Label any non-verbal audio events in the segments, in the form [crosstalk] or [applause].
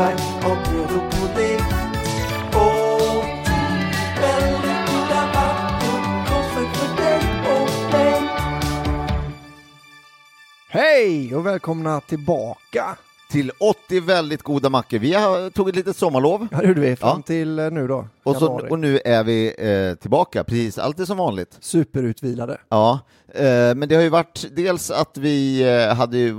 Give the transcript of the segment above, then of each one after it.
Sverige och pudding 80 väldigt goda för dig och mig Hej och välkomna tillbaka till 80 väldigt goda mackor. Vi har tagit lite sommarlov Ja, det gjorde vi fram Ja. till eh, nu då. och, så, och nu är vi eh, tillbaka, precis allt är som vanligt. Superutvilade. Ja, eh, men det har ju varit dels att vi eh, hade ju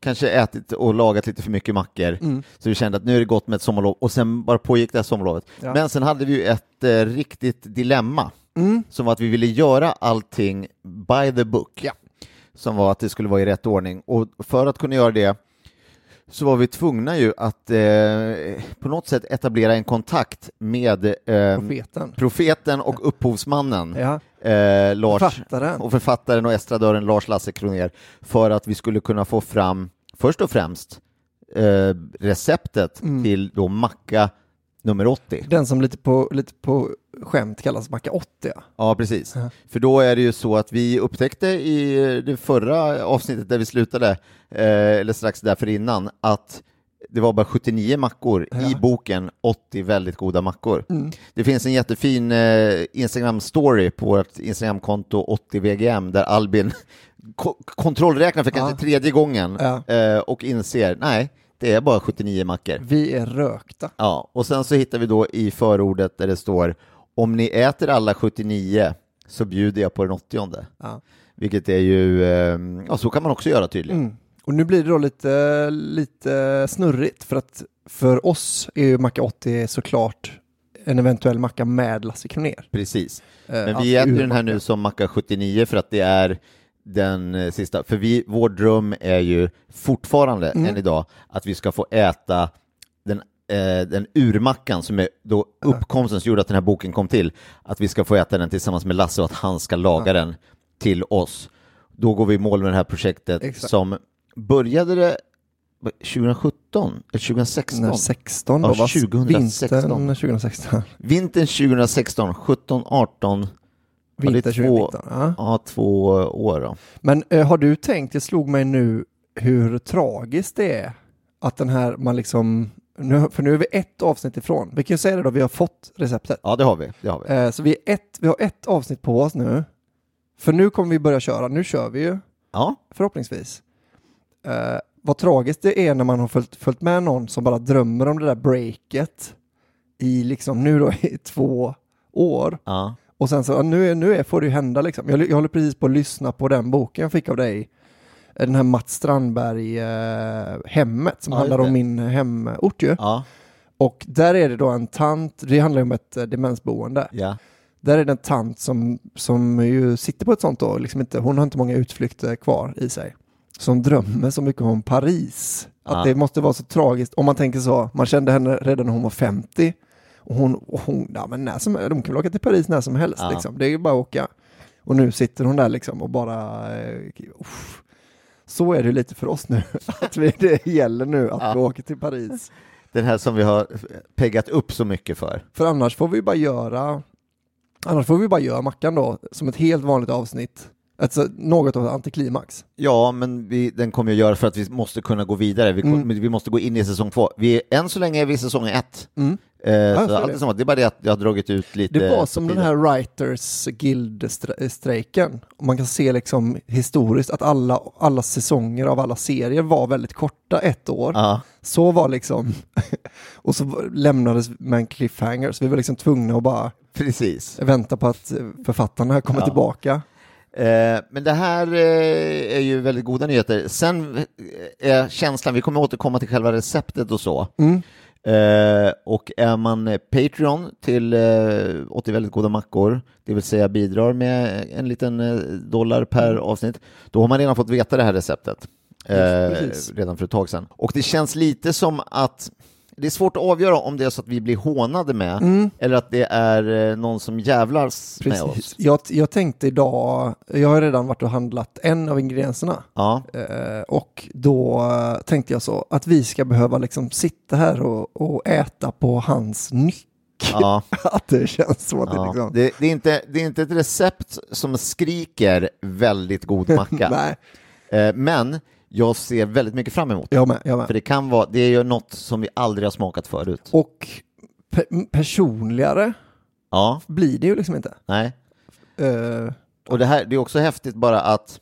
kanske ätit och lagat lite för mycket mackor, Mm. så vi kände att nu är det gott med ett sommarlov, och sen bara pågick det här sommarlovet. Ja. Men sen hade vi ju ett eh, riktigt dilemma, Mm. som var att vi ville göra allting by the book, Ja. som var att det skulle vara i rätt ordning, och för att kunna göra det så var vi tvungna ju att eh, på något sätt etablera en kontakt med eh, Profeten. profeten och upphovsmannen Ja. eh, Lars Författaren. och författaren och estradören Lars Lasse Kronér för att vi skulle kunna få fram först och främst eh, receptet Mm. till då macka nummer 80. Den som lite på, lite på skämt kallas macka 80. Ja. Precis. Ja. För då är det ju så att vi upptäckte i det förra avsnittet där vi slutade, eh, eller strax därför innan, att det var bara 79 mackor i Ja. boken 80 väldigt goda mackor. Mm. Det finns en jättefin eh, Instagram-story på vårt Instagramkonto 80VGM där Albin [laughs] ko- kontrollräknar för kanske Ja. tredje gången Ja. eh, och inser, nej, det är bara 79 mackor. Vi är rökta. Ja, och sen så hittar vi då i förordet där det står om ni äter alla 79 så bjuder jag på den 80 Ja. Vilket är ju, eh, ja så kan man också göra tydligen. Mm. Och nu blir det då lite, lite snurrigt för att för oss är ju macka 80 såklart en eventuell macka med Lasse Kronér. Precis. Eh, Men alltså vi äter ju ur den här nu som macka 79 för att det är den eh, sista, för vi, vår dröm är ju fortfarande Mm. än idag att vi ska få äta den, eh, den urmackan som är då uppkomsten som gjorde att den här boken kom till, att vi ska få äta den tillsammans med Lasse och att han ska laga den till oss. Då går vi i mål med det här projektet Exakt. som började det 2017 eller 2016? När 16 Ja, då, va? 2016. Vintern 2016. Vintern 2016, 17, 18, Ja, det är Vinter två- 2019. Ja. ja två år då. Men eh, har du tänkt, det slog mig nu, hur tragiskt det är att den här, man liksom, nu, för nu är vi ett avsnitt ifrån. Vi kan ju säga det då, vi har fått receptet. Ja, det har vi. Det har vi. Eh, så vi, är ett, vi har ett avsnitt på oss nu. För nu kommer vi börja köra, nu kör vi ju Ja, förhoppningsvis. Eh, vad tragiskt det är när man har följt, följt med någon som bara drömmer om det där breaket i liksom nu då [laughs] i två år. ja, Och sen så, nu, är, nu är, får det ju hända liksom. Jag, jag håller precis på att lyssna på den boken jag fick av dig. Eh, Den här Mats Strandberg, eh, Hemmet, som Ja, handlar om min hemort ju. ja, Och där är det då en tant, det handlar ju om ett eh, demensboende. ja, Där är det en tant som, som ju sitter på ett sånt då, liksom inte, hon har inte många utflykter kvar i sig. Som drömmer så mycket om Paris. Att det måste vara så tragiskt, om man tänker så, man kände henne redan när hon var 50. Och hon, och hon ja, men när som, de kan väl åka till Paris när som helst Ja. liksom. Det är ju bara att åka. Och nu sitter hon där liksom och bara, uff. så är det lite för oss nu, [laughs] att vi, det gäller nu att Ja. vi åker till Paris. Den här som vi har peggat upp så mycket för. För annars får vi bara göra, annars får vi bara göra Mackan då, som ett helt vanligt avsnitt. Alltså något av ett antiklimax. Ja, men vi, den kommer ju göra för att vi måste kunna gå vidare. Vi, kom, vi måste gå in i säsong två. Vi, än så länge är vi i säsong ett. Mm. Eh, så allt är att det är bara det att jag har dragit ut lite. Det var som den här Writers Guild-strejken. Man kan se liksom historiskt att alla, alla säsonger av alla serier var väldigt korta, ett år. Ja, Så var liksom, [laughs] och så lämnades med en cliffhanger, så vi var liksom tvungna att bara precis. vänta på att författarna kommer Ja. tillbaka. Eh, men det här eh, är ju väldigt goda nyheter. Sen är känslan, vi kommer återkomma till själva receptet och så. Mm. Eh, och är man Patreon till eh, 80 väldigt goda mackor, det vill säga bidrar med en liten eh, dollar per avsnitt, då har man redan fått veta det här receptet. Eh, redan för ett tag sedan. Och det känns lite som att det är svårt att avgöra om det är så att vi blir hånade med eller att det är eh, någon som jävlas med oss. Jag, jag tänkte idag, jag har redan varit och handlat en av ingredienserna. Ja, Eh, och då eh, tänkte jag så att vi ska behöva liksom sitta här och, och äta på hans nyck. ja. [laughs] att det känns det Ja, liksom... det, det, är inte, det är inte ett recept som skriker väldigt god macka, [laughs] men jag ser väldigt mycket fram emot jag med. Jag med. För det kan vara, det är ju något som vi aldrig har smakat förut. Och pe- personligare Ja, blir det ju liksom inte. nej. Eh, Och det här, det är också häftigt bara att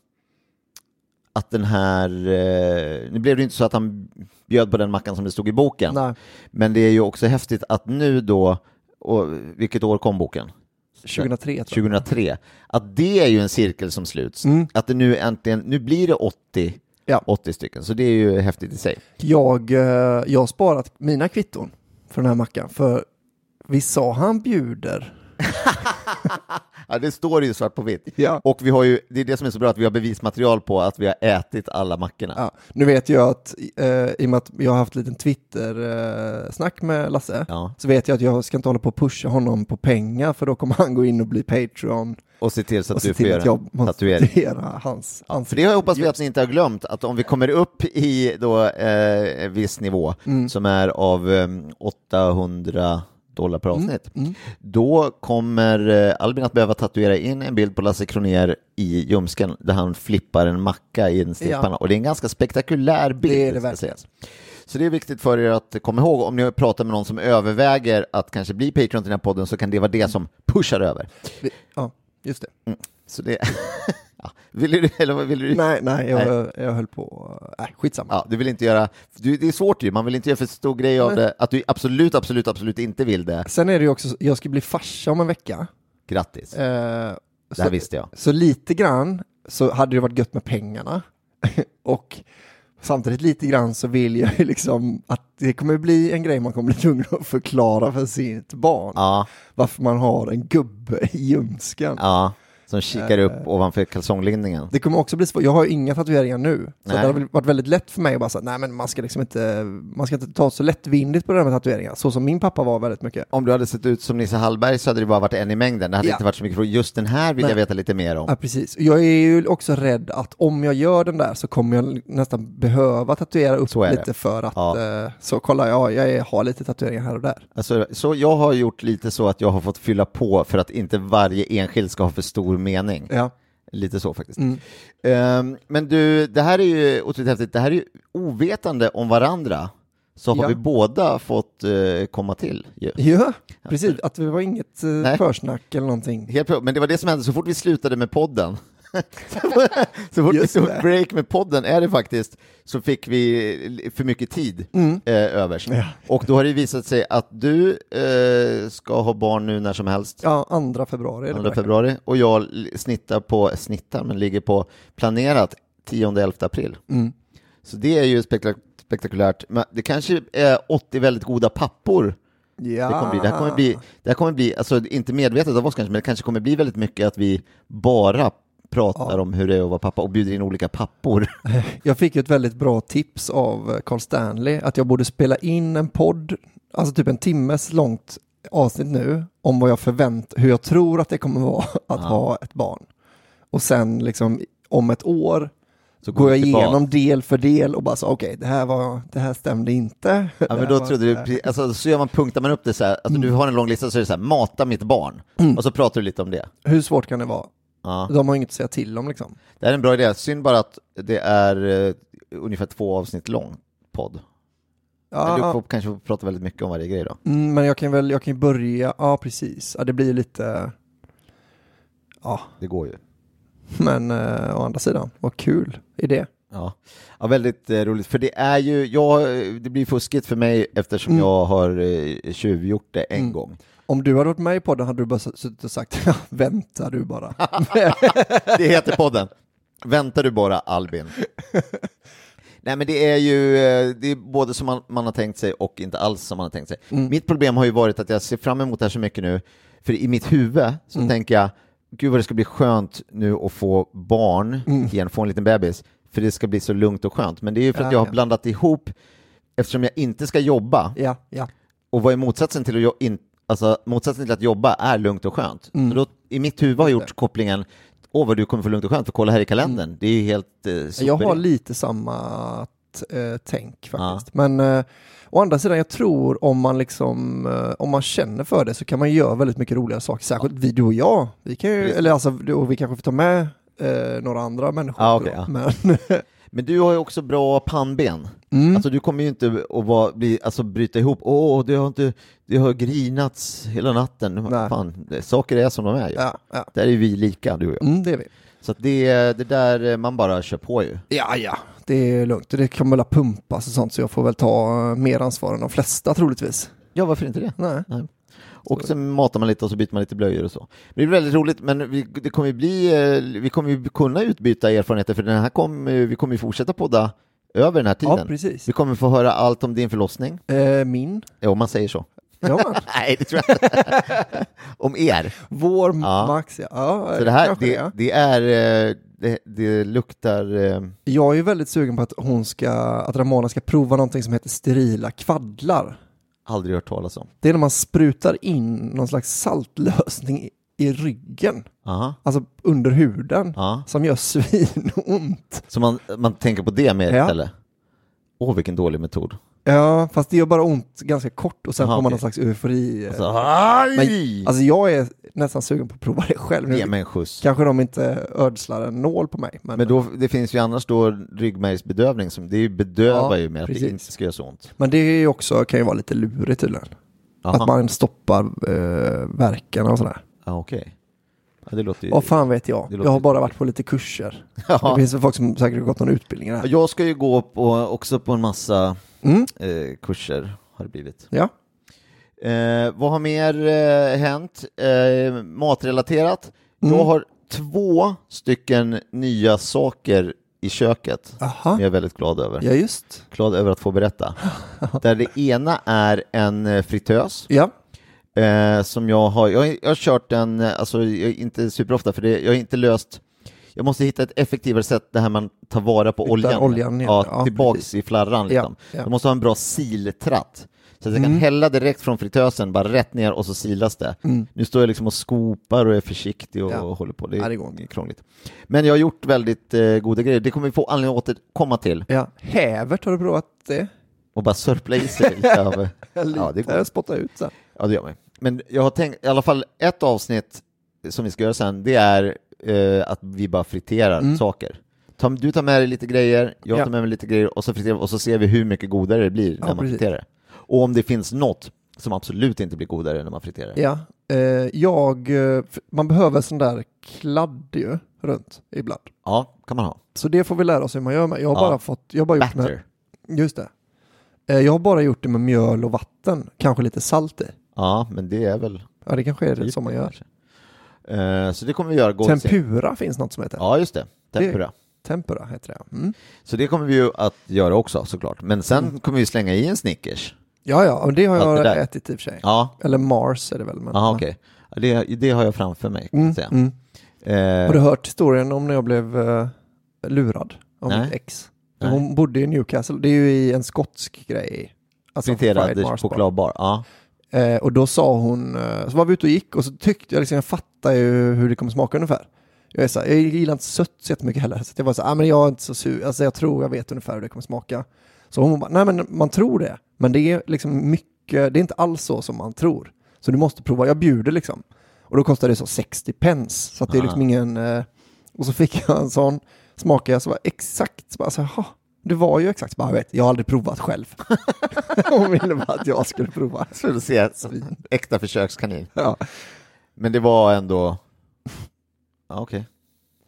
att den här, eh, nu blev det inte så att han bjöd på den mackan som det stod i boken, nej, men det är ju också häftigt att nu då, och vilket år kom boken? 2003 tror jag. 2003, att det är ju en cirkel som sluts. Mm. Att det nu äntligen, nu blir det 80, Ja. 80 stycken, så det är ju häftigt i sig. Jag, eh, jag har sparat mina kvitton för den här mackan. För vi sa han bjuder. [laughs] Ja, det står ju svart på vitt. Ja. Och vi har ju, det är det som är så bra, att vi har bevismaterial på att vi har ätit alla mackorna. Ja, nu vet jag att eh, i och med att jag har haft en liten Twitter-snack med Lasse Ja. så vet jag att jag ska inte hålla på och pusha honom på pengar för då kommer han gå in och bli Patreon Och se till så att du får göra att en tatuering. hans För ansikte. det hoppas vi att ni inte har glömt, att om vi kommer upp i då eh, viss nivå Mm. som är av eh, 800 dollar per avsnitt, mm. då kommer eh, Albin att behöva tatuera in en bild på Lasse Kronér i ljumsken där han flippar en macka i en stekpanna. Ja. Och det är en ganska spektakulär bild. Det är det verkligen. Så det är viktigt för er att komma ihåg, om ni pratar med någon som överväger att kanske bli Patreon till den här podden så kan det vara det som pushar över. Ja, just det. Så det... [laughs] ja. Vill du, [laughs] eller vad du? Nej, nej, jag, jag höll på... Nej, skitsamma. Ja, du vill inte göra, du, det är svårt ju, man vill inte göra för stor grej av Nej. det, att du absolut, absolut, absolut inte vill det. Sen är det ju också, jag ska bli farsa om en vecka. Grattis, Eh, det så, här visste jag. så lite grann så hade det varit gött med pengarna. [laughs] och samtidigt lite grann så vill jag ju liksom att det kommer bli en grej man kommer bli tvungen att förklara för sitt barn. Ja, Varför man har en gubbe i ljumsken. ja, som kikar Eh. upp ovanför kalsonglinningen. Det kommer också bli svårt, jag har ju inga tatueringar nu. Så Nej. det har varit väldigt lätt för mig att bara säga, nej men man ska liksom inte, man ska inte ta så lättvindigt på det där med tatueringar. Så som min pappa var väldigt mycket. Om du hade sett ut som Nisse Hallberg så hade det bara varit en i mängden, det hade Ja. inte varit så mycket frågor. Just den här vill Nej. jag veta lite mer om. Ja, precis. Jag är ju också rädd att om jag gör den där så kommer jag nästan behöva tatuera upp är det. lite för att, Ja. eh, så kolla, ja, jag har lite tatueringar här och där. Alltså, så jag har gjort lite så att jag har fått fylla på för att inte varje enskild ska ha för stor mening. Ja. Lite så faktiskt. Mm. Ehm, men du, det här är ju otroligt häftigt. Det här är ju ovetande om varandra. Så har Ja. vi båda fått eh, komma till. Ju. Ja, precis. Att det var inget Nej. försnack eller någonting. Helt men det var det som hände så fort vi slutade med podden. [laughs] så fort vi tog break med podden är det faktiskt så fick vi för mycket tid Mm. eh, övers. Och då har det visat sig att du eh, ska ha barn nu när som helst. Ja, andra februari. är det 2 verkligen. februari och jag snittar på, snittar, men ligger på planerat 10-11 april. Mm. Så det är ju spektak- spektakulärt. Men det kanske är 80 väldigt goda pappor Ja. det kommer bli. Det här kommer bli, det här kommer bli alltså inte medvetet av oss kanske, men det kanske kommer bli väldigt mycket att vi bara pratar om hur det är att vara pappa och bjuder in olika pappor. [laughs] Jag fick ju ett väldigt bra tips av Carl Stanley att jag borde spela in en podd, alltså typ en timmes långt avsnitt nu om vad jag förvänt, hur jag tror att det kommer vara [laughs] att ha ett barn. Och sen liksom om ett år Så går jag igenom del för del och bara så okej, det här var, det här stämde inte. Ja, men då trodde du, alltså, så gör man, punktar man upp det så här, alltså, du har en lång lista så är det så här, mata mitt barn, och så pratar du lite om det. Hur svårt kan det vara? Ja. De har inget att säga till om liksom. Det är en bra idé, synd bara att det är eh, ungefär två avsnitt lång podd. Men du Ja, får kanske prata väldigt mycket om varje grej då. mm, men jag kan väl, jag kan ju börja, ja precis, ja, det blir lite, ja, Det går ju. men eh, å andra sidan, vad kul idé. Ja, ja väldigt eh, roligt. För det är ju, jag, det blir fuskigt för mig eftersom Mm. jag har eh, tjuvgjort det en Mm. gång. Om du hade varit med i podden hade du bara suttit och sagt, [laughs] vänta du bara. [laughs] Det heter podden. Väntar du bara Albin. [laughs] Nej men det är ju eh, det är både som man, man har tänkt sig och inte alls som man har tänkt sig. Mm. Mitt problem har ju varit att jag ser fram emot det här så mycket nu, för i mitt huvud så Mm. tänker jag, gud vad det ska bli skönt nu att få barn Mm. igen, få en liten bebis, för det ska bli så lugnt och skönt. Men det är ju för att Ja, jag har ja. blandat ihop, eftersom jag inte ska jobba, ja, och vad är motsatsen till att, jo- in, alltså, motsatsen till att jobba är lugnt och skönt. Mm. Så då, I mitt huvud har jag gjort kopplingen, åh vad du kommer få lugnt och skönt, för kolla här i kalendern, det är ju helt eh, Jag har lite samma eh, tänk faktiskt. Men eh, å andra sidan, jag tror om man liksom, eh, om man känner för det så kan man göra väldigt mycket roliga saker. Särskilt vi, du och jag. Vi kan ju, eller alltså, och vi kanske får ta med eh, några andra människor. Ja, okej, då. ja. Men, [laughs] Men du har ju också bra pannben. mm, Alltså du kommer ju inte att vara, bli, alltså, bryta ihop, åh, det har, inte, det har grinats hela natten. Nej. Fan, det, saker är som de är ju. ja, ja. Där är vi lika, du och jag. Mm, det är vi. Så det, det där, eh, man bara kör på ju. Ja, ja, det är lugnt. Det kommer väl pumpas och sånt så jag får väl ta eh, mer ansvar än de flesta troligtvis. Ja, varför inte det? Nej. Och sen matar man lite och så byter man lite blöjor och så. Men det blir väldigt roligt, men vi, det kommer ju bli, eh, vi kommer ju kunna utbyta erfarenheter, för den här kommer, vi kommer ju fortsätta podda över den här tiden. Ja, precis. vi kommer få höra allt om din förlossning, Eh, min. ja, om man säger så. Ja. [laughs] Nej, det tror jag inte. [laughs] om er. Vår Ja. Max, ja. ja Så det här, det, ja. det är, eh, det, det luktar, eh, Jag är ju väldigt sugen på att hon ska, att Ramona ska prova någonting som heter sterila kvaddlar. Aldrig hört talas om. Det är när man sprutar in någon slags saltlösning i, ryggen, Aha, alltså under huden, ja. som gör svinont. Så man, man tänker på det mer Ja. istället? Åh, vilken dålig metod. Ja, fast det gör bara ont ganska kort och sen Aha, får man någon slags eufori. Alltså! Men, alltså jag är nästan sugen på att prova det själv. Nu Ge mig en skjuts. Kanske de inte ödslar en nål på mig. Men, Men då, det finns ju annars då ryggmärgsbedövning, som, det är ju bedövar Ja, ju med att det precis. inte ska göra så ont. men det är ju också, kan ju vara lite lurigt tydligen. Aha. Att man stoppar eh, verkarna och sådär. Ja, okej. Ja, det låter ju... Vad fan vet jag? det Jag har bara varit på lite kurser. Det ja. finns väl folk som säkert har gått någon utbildning här. Jag ska ju gå på, också på en massa Mm, eh, kurser, har det blivit. ja. Eh, vad har mer eh, hänt? Eh, matrelaterat. Mm. Jag har två stycken nya saker i köket som Aha. jag är väldigt glad över. Ja, just. Glad över att få berätta. [laughs] Där det ena är en eh, fritös Ja. eh, som jag har, jag, har- jag har kört den, eh, alltså jag, inte superofta för det, jag har inte löst jag måste hitta ett effektivare sätt, det här man tar vara på Hittar oljan. oljan ja, Ja, tillbaks precis. i flarran. Liksom. Ja, ja. Jag måste ha en bra siltratt. Så att jag kan Mm. hälla direkt från fritösen, bara rätt ner och så silas det. Mm. Nu står jag liksom och skopar och är försiktig och, Ja. och håller på. Det Ja, är det går inte. krångligt. Men jag har gjort väldigt eh, goda grejer. Det kommer vi få anledning att återkomma till. ja. Hävert, har du provat det? Och bara sörpla i sig lite av... [laughs] Ja, det går. spotta ut sen. Ja, det gör man. Men jag har tänkt, i alla fall ett avsnitt som vi ska göra sen, det är eh, att vi bara friterar Mm. saker. Ta, du tar med dig lite grejer, jag Ja. tar med mig lite grejer och så, friterar, och så ser vi hur mycket godare det blir Ja, när man precis. friterar. Och om det finns något som absolut inte blir godare när man friterar. Ja. Eh, jag, eh, man behöver sån där kladd ju runt ibland. Ja, kan man ha. Så det får vi lära oss hur man gör med. Jag har Ja. bara fått, jag har bara gjort med, Batter. just det. Eh, jag har bara gjort det med mjöl och vatten, kanske lite salt i. Ja, men det är väl... Ja, det kanske är det som man gör. kanske. Eh, så det kommer vi göra. Gå. Tempura finns något som heter. Ja, just det. Tempura. Tempura heter det. Mm. Så det kommer vi ju att göra också såklart. Men sen Mm. kommer vi slänga i en Snickers. Ja, ja, och det har Allt jag det ätit i och för sig. Ja, Eller Mars är det väl. Men, okej. Ja, det, det har jag framför mig. Mm, mm. Eh, Har du hört historien om när jag blev eh, lurad av Nej. mitt ex? Nej. Hon bodde i Newcastle. Det är ju i en skotsk grej. Alltså friterad chokladbar. Ja. Eh, och då sa hon, eh, så var vi ute och gick och så tyckte jag liksom, jag fattar ju hur det kommer smaka ungefär. Jag, är så här, jag gillar inte sött så jättemycket heller, så jag var så här, ah, men jag är inte så sur, alltså jag tror jag vet ungefär hur det kommer smaka. Så hon bara, nej men man tror det, men det är liksom mycket, det är inte alls så som man tror. Så du måste prova, jag bjuder liksom. Och då kostar det så 60 pence, så det är liksom ingen, eh, och så fick jag en sån, smakade jag så var exakt, så bara så "Ha, det var ju exakt, bara, jag vet, jag har aldrig provat själv. [laughs] hon ville bara att jag skulle prova. Så du ser, äkta försökskanin. Ja. Men det var ändå... Ja, okej.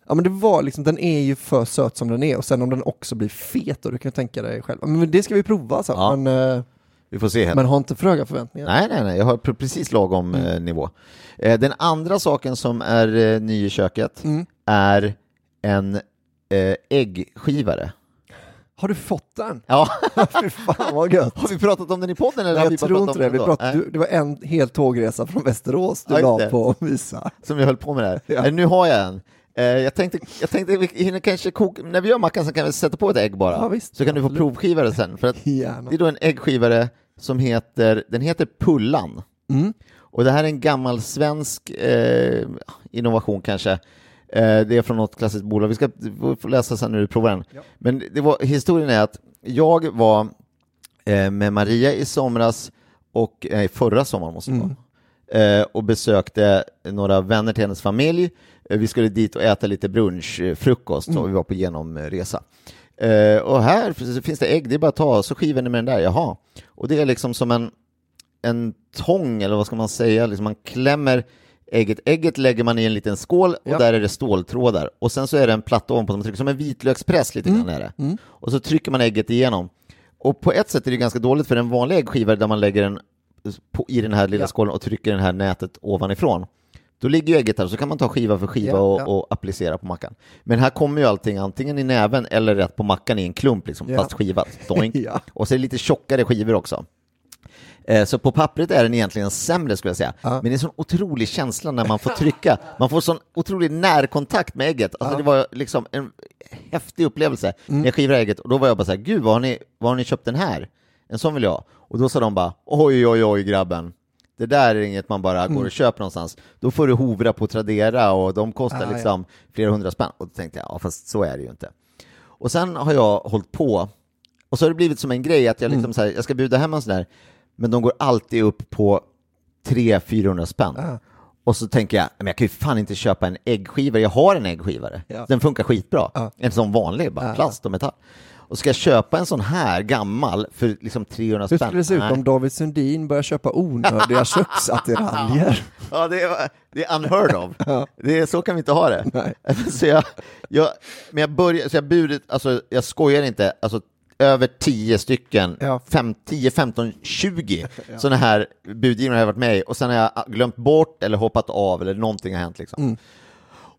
Ja men det var liksom, den är ju för söt som den är och sen om den också blir fet då, du kan tänka dig själv. Men det ska vi prova så. Ja. Men, eh, Vi får se. Men ha inte för höga förväntningar. Nej, nej, nej, jag har pre- precis lagom Mm. eh, nivå. Eh, den andra saken som är ny i köket Mm. är en äggskivare. Har du fått den? [laughs] Ja, Fy fan vad gött. har vi pratat om den i podden eller vi Jag tror inte om det. Vi pratade, Nej, du, det var en hel tågresa från Västerås du Ja, la på att visa. Som vi höll på med där. Ja. Eh, nu har jag en. Eh, jag tänkte, jag tänkte vi hinner kanske koka, när vi gör mackan så kan vi sätta på ett ägg bara. Ja, visst. så kan du få provskiva det sen. För att Gärna. det är då en äggskivare som heter, den heter Pullan. Mm. Och det här är en gammal svensk eh, innovation kanske. Eh, det är från något klassiskt bolag. Vi ska läsa sen när du provar den. Men det var, historien är att jag var eh, med Maria i somras och eh, förra sommaren måste det vara. Eh, och besökte några vänner till hennes familj. Vi skulle dit och äta lite brunch, eh, frukost, och vi var på genomresa. Och här finns det ägg, det är bara att ta, så skivar ni med den där, jaha. Och det är liksom som en, en tång, eller vad ska man säga, liksom man klämmer ägget. Ägget lägger man i en liten skål och Ja. där är det ståltrådar. Och sen så är det en platta ovanpå som man trycker, som en vitlökspress lite grann är det. Och så trycker man ägget igenom. Och på ett sätt är det ganska dåligt för en vanlig äggskiva där man lägger den på, i den här lilla Ja. skålen och trycker det här nätet ovanifrån. Då ligger ju ägget här, så kan man ta skiva för skiva Ja, och, ja. och applicera på mackan. Men här kommer ju allting antingen i näven eller rätt på mackan i en klump, liksom, fast skivat. [laughs] Och så är det lite tjockare skivor också. Eh, Så på pappret är den egentligen sämre skulle jag säga. Ja. Men det är en sån otrolig känsla när man får trycka. Man får sån otrolig närkontakt med ägget. Alltså det var liksom en häftig upplevelse Mm. när jag skivade ägget. Och då var jag bara så här, gud vad har ni, vad har ni köpt den här? En sån vill jag ha. Och då sa de bara, oj oj oj grabben. Det där är inget man bara Mm. går och köper någonstans. Då får du hovra på Tradera och de kostar Ah, ja. liksom flera hundra spänn. Och då tänkte jag, ja fast så är det ju inte. Och sen har jag hållit på, och så har det blivit som en grej att jag liksom så här, jag ska bjuda hem en sån där, men de går alltid upp på 300-400 spänn. Ah. Och så tänker jag, men jag kan ju fan inte köpa en äggskivare, jag har en äggskivare. Ja. Den funkar skitbra. Ja. En sån vanlig, bara Ja. plast och metall. Och ska jag köpa en sån här gammal för liksom 300 Hur spänn? skulle det se ut om David Sundin börjar köpa onödiga [laughs] köksattiraljer? Ja, det är, det är unheard of. [laughs] Det är, så kan vi inte ha det. Nej. [laughs] Så jag, jag, men jag börjar, så jag burit, alltså jag skojar inte, alltså över 10 stycken, Ja. fem, 10, 15, 20 sådana här budgivare har jag varit med i och sen har jag glömt bort eller hoppat av eller någonting har hänt liksom. Mm.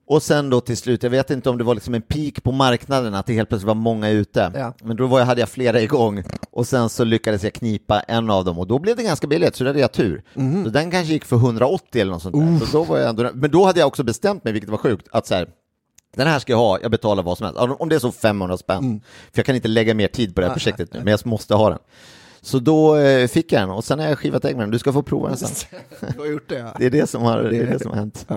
Och sen då till slut, jag vet inte om det var liksom en peak på marknaden, att det helt plötsligt var många ute. Ja. Men då var jag, hade jag flera igång och sen så lyckades jag knipa en av dem och då blev det ganska billigt, så då hade jag tur. Mhm. Så den kanske gick för 180 eller något sånt där. Så då var jag ändå, men då hade jag också bestämt mig, vilket var sjukt, att så här, den här ska jag ha, jag betalar vad som helst. Om det är så 500 spänn. Mm. För jag kan inte lägga mer tid på det här projektet nu, men jag måste ha den. Så då eh, fick jag den och sen har jag skivat ägg med den. Du ska få prova den sen. [laughs] Du har gjort det ja. Det är det som har, det är det som har hänt.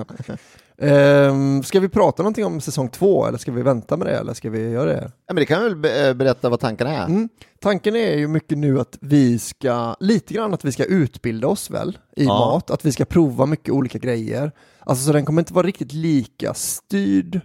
Ehm, ska vi prata någonting om säsong två eller ska vi vänta med det eller ska vi göra det? Ja, men det kan vi väl be- berätta vad tankarna är? Mm. Tanken är ju mycket nu att vi ska, lite grann att vi ska utbilda oss väl i Ja. mat, att vi ska prova mycket olika grejer. Alltså så den kommer inte vara riktigt lika styrd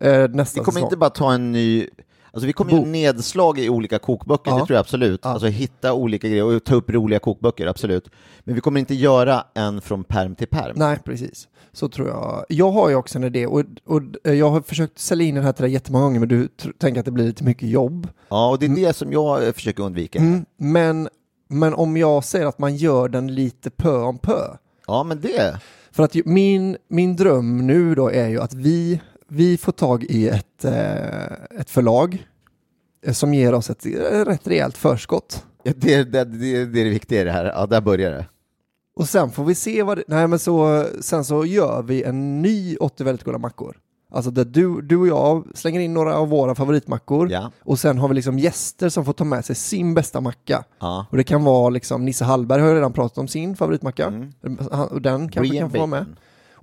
eh, nästa Vi kommer säsong. inte bara ta en ny, alltså vi kommer Bok. nedslag i olika kokböcker, Ja. det tror jag absolut. Ja. Alltså hitta olika grejer och ta upp roliga kokböcker, absolut. Men vi kommer inte göra en från perm till perm. Nej, precis. Så tror jag. Jag har ju också en idé och, och eh, jag har försökt sälja in den här till dig jättemånga gånger men du tänker att det blir lite mycket jobb. Ja, och det är det som jag eh, försöker undvika. Mm, men, men om jag säger att man gör den lite pö om pö. Ja, men det, För att ju, min, min dröm nu då är ju att vi, vi får tag i ett, eh, ett förlag eh, som ger oss ett eh, rätt rejält förskott. ja, det, det, det, det är det viktiga i det här. Ja, där börjar det. Och sen får vi se vad det, nej men så, sen så gör vi en ny 80 väldigt goda mackor. Alltså där du, du och jag slänger in några av våra favoritmackor Ja. och sen har vi liksom gäster som får ta med sig sin bästa macka. Ja. Och det kan vara liksom, Nisse Hallberg har ju redan pratat om sin favoritmacka. Mm. Han, och den kanske kan få vara med.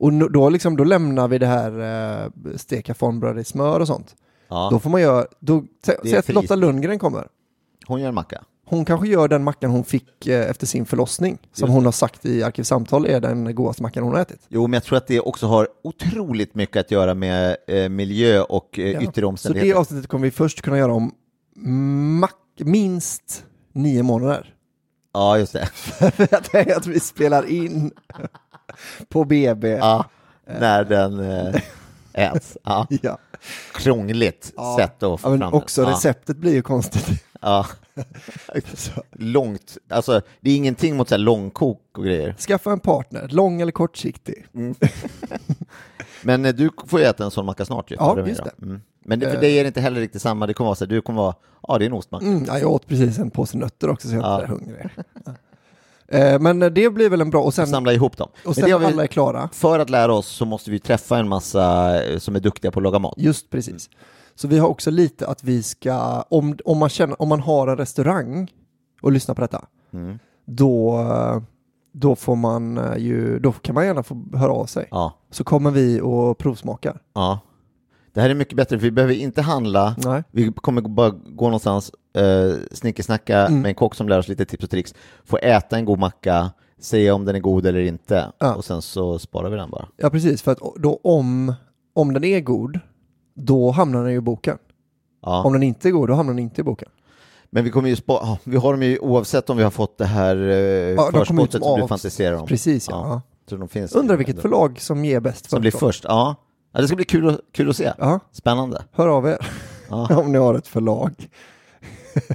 Och då, liksom, då lämnar vi det här eh, steka formbröd i smör och sånt. Ja. Då får man göra, då, säg att. Lotta Lundgren kommer. Hon gör en macka. Hon kanske gör den mackan hon fick eh, efter sin förlossning. Som Just hon har sagt i Arkivsamtal är den godaste mackan hon har ätit. Jo, men jag tror att det också har otroligt mycket att göra med eh, miljö och eh, yttre Så det omständigheter. avsnittet kommer vi först kunna göra om mack, minst nio månader. Ja, just det. [laughs] det är att vi spelar in på BB. Ja, när den eh, äts. [laughs] Ja. Ja. Krångligt sätt att få Ja, fram också ja. receptet blir ju konstigt. Ja. Långt, alltså det är ingenting mot så här långkok och grejer. Skaffa en partner, lång eller kortsiktig. [laughs] Men eh, du får ju äta en sån macka snart ju. Ja, just det. Mm. Men det, för Eh. dig är det inte heller riktigt samma, det kommer vara så här, du kommer vara, ja det är en ostmacka. Mm, ja, jag åt precis en påse nötter också så jag är Ja. inte hungrig. [laughs] Men det blir väl en bra, och sen, Samla ihop dem. och sen vi, alla är klara, för att lära oss så måste vi träffa en massa eh, som är duktiga på att laga mat. just precis. Så vi har också lite att vi ska, om, om, man, känner, om man har en restaurang och lyssnar på detta, Mm. då, eh, då får man eh, ju, då kan man gärna få höra av sig. Ja, Så kommer vi och provsmakar. ja. Det här är mycket bättre, för vi behöver inte handla, Nej. vi kommer bara gå någonstans, eh, snickesnacka Mm. med en kock som lär oss lite tips och tricks, få äta en god macka, säga om den är god eller inte, Ja. och sen så sparar vi den bara. Ja, precis, för att då om, om den är god, då hamnar den ju i boken. Ja. Om den inte är god, då hamnar den inte i boken. Men vi kommer ju spara, ja, vi har dem ju oavsett om vi har fått det här eh, ut förskottet som du fantiserar om. Precis, ja. Ja. Undrar vilket förlag som ger bäst som blir först. Ja. ja, det ska bli kul, kul att se. Ja, Spännande. hör av er Ja. [laughs] om ni har ett förlag. [laughs]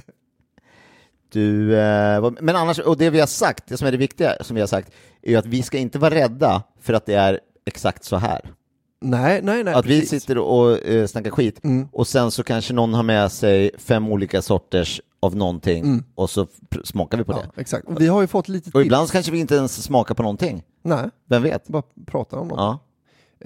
Du, eh, men annars, och det vi har sagt, det som är det viktiga som vi har sagt, är ju att vi ska inte vara rädda för att det är exakt så här. Nej, nej, nej. att vi precis. sitter och eh, snackar skit Mm. och sen så kanske någon har med sig fem olika sorters av någonting Mm. och så smakar vi på det. Ja, exakt. Och vi har ju fått lite Och tips. ibland kanske vi inte ens smakar på någonting. Nej, Vem vet? bara prata om något. Ja.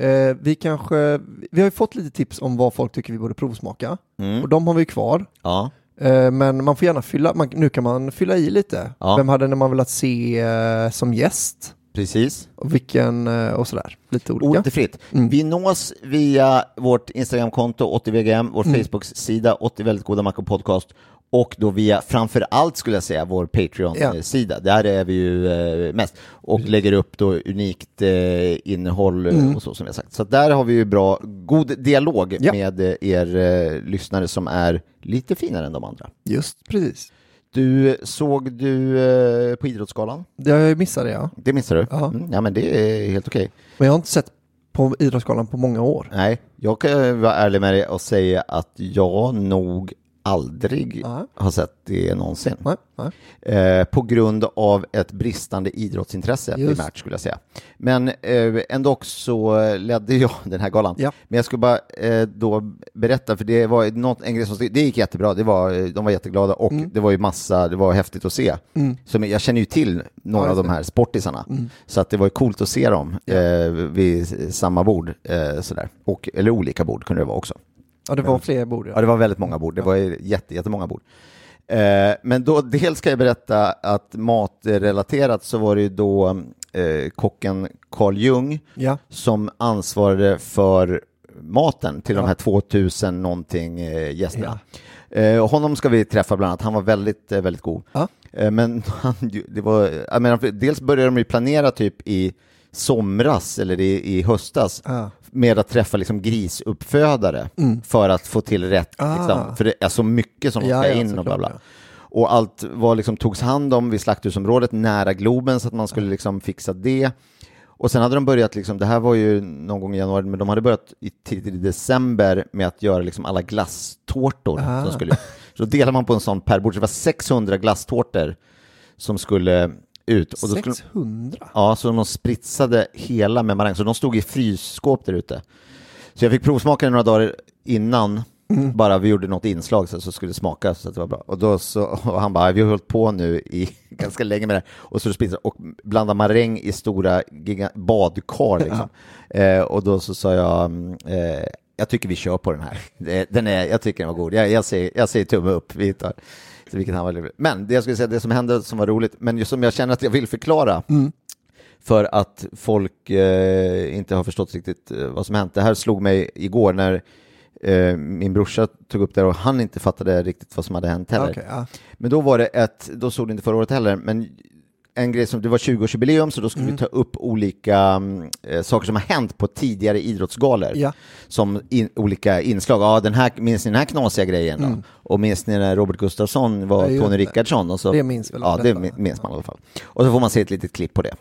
Eh, vi kanske, vi har ju fått lite tips om vad folk tycker vi borde provsmaka. Mm. Och de har vi ju kvar. Ja. Eh, men man får gärna fylla, man, nu kan man fylla i lite. Ja. Vem hade man velat se eh, som gäst? Precis. Och vilken, eh, och sådär. Lite olika. Återfritt. Mm. Vi nås via vårt Instagramkonto 80VGM, vår Mm. Facebook-sida 80 väldigt goda mackor podcast och då via framför allt skulle jag säga vår Patreon-sida. Där är vi ju eh, mest och lägger upp då unikt eh, innehåll eh, Mm. och så som jag sagt. Så där har vi ju bra, god dialog Ja. med er eh, lyssnare som är lite finare än de andra. Just precis. Du, såg du på Idrottsgalan? Det har jag det ja. Det missade du? Ja. Mm, ja, men det är helt okej. Men jag har inte sett på Idrottsgalan på många år. Nej, jag kan vara ärlig med dig och säga att jag nog aldrig Nej. har sett det någonsin. Nej, nej. Eh, på grund av ett bristande idrottsintresse Just. primärt skulle jag säga. Men eh, ändå så ledde jag den här galan. Ja. Men jag skulle bara eh, då berätta, för det var något, en grej som det gick jättebra, det var, eh, de var jätteglada och Mm. det var ju massa, det var häftigt att se. Som, jag känner ju till några Ja, av de här sportisarna, så att det var ju coolt att se dem eh, vid samma bord, eh, sådär. Och, eller olika bord kunde det vara också. Ja, det var fler bord Ja, det var väldigt många bord. Det var jätte, jättemånga bord. Eh, men då, dels ska jag berätta att matrelaterat så var det ju då eh, kocken Carl Jung Ja. som ansvarade för maten till de här 2000 någonting eh, gästerna. Eh, honom ska vi träffa bland annat. Han var väldigt, eh, väldigt god. Ja. Eh, men [laughs] han, det var, jag menar, dels började de ju planera typ i somras eller i, i höstas Ja. Med att träffa liksom grisuppfödare för att få till rätt. Ah. Liksom. För det är så mycket som Ja, ska ja, in och bla bla. ja. Och allt var liksom togs hand om vid slakthusområdet nära Globen så att man skulle liksom fixa det. Och sen hade de börjat, liksom, det här var ju någon gång i januari, men de hade börjat i i december med att göra liksom alla glasstårtor. Ah. Som skulle, så delar man på en sån per bord, så det var 600 glasstårtor som skulle ut. Och då skulle, 600? Ja, så de spritsade hela med maräng, så de stod i frysskåp där ute. Så jag fick provsmaka några dagar innan Bara vi gjorde något inslag så, så skulle det smaka så att det var bra. Och, då så, och han bara, vi har hållit på nu i [laughs] ganska länge med det här. Och så sprids och blandar maräng i stora badkar liksom. Eh, och då så sa jag, mm, eh, jag tycker vi kör på den här. [laughs] Den är, jag tycker den var god. Jag, jag, säger, jag säger tumme upp. Vi tar. Vilket han var roligt. Men det jag skulle säga, det som hände som var roligt, men just som jag känner att jag vill förklara, för att folk eh, inte har förstått riktigt eh, vad som hänt. Det här slog mig igår när eh, min brorsa tog upp det och han inte fattade riktigt vad som hade hänt heller. Okej, ja. Men då var det ett, då såg det inte förra året heller, men en grej som, det var 20-årsjubileum så då skulle Mm. vi ta upp olika mm, eh, saker som har hänt på tidigare idrottsgalor. Ja. Som in, olika inslag, ja den här, minns ni den här knasiga grejen då? Och minns ni när Robert Gustafsson var Mm. Ja, Tony. Rickardsson? Och så, Det minns väl Ja, det minns man i alla fall. Och så får man se ett litet klipp på det.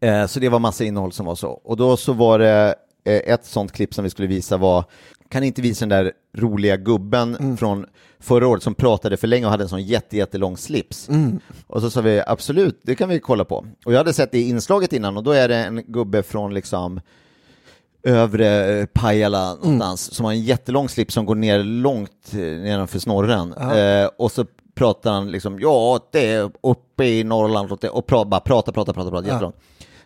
Eh, så det var massa innehåll som var så. Och då så var det eh, ett sånt klipp som vi skulle visa var, kan inte visa den där roliga gubben Mm. från förra året som pratade för länge och hade en sån jätte, jättelång slips? Mm. Och så sa vi absolut, det kan vi kolla på. Och jag hade sett det inslaget innan och då är det en gubbe från liksom övre Pajala någonstans som har en jättelång slips som går ner långt eh, nedanför snorren. Eh, och så pratar han liksom, ja, det är uppe i Norrland och, det, och pra, bara prata, prata, prata, prata jättelångt.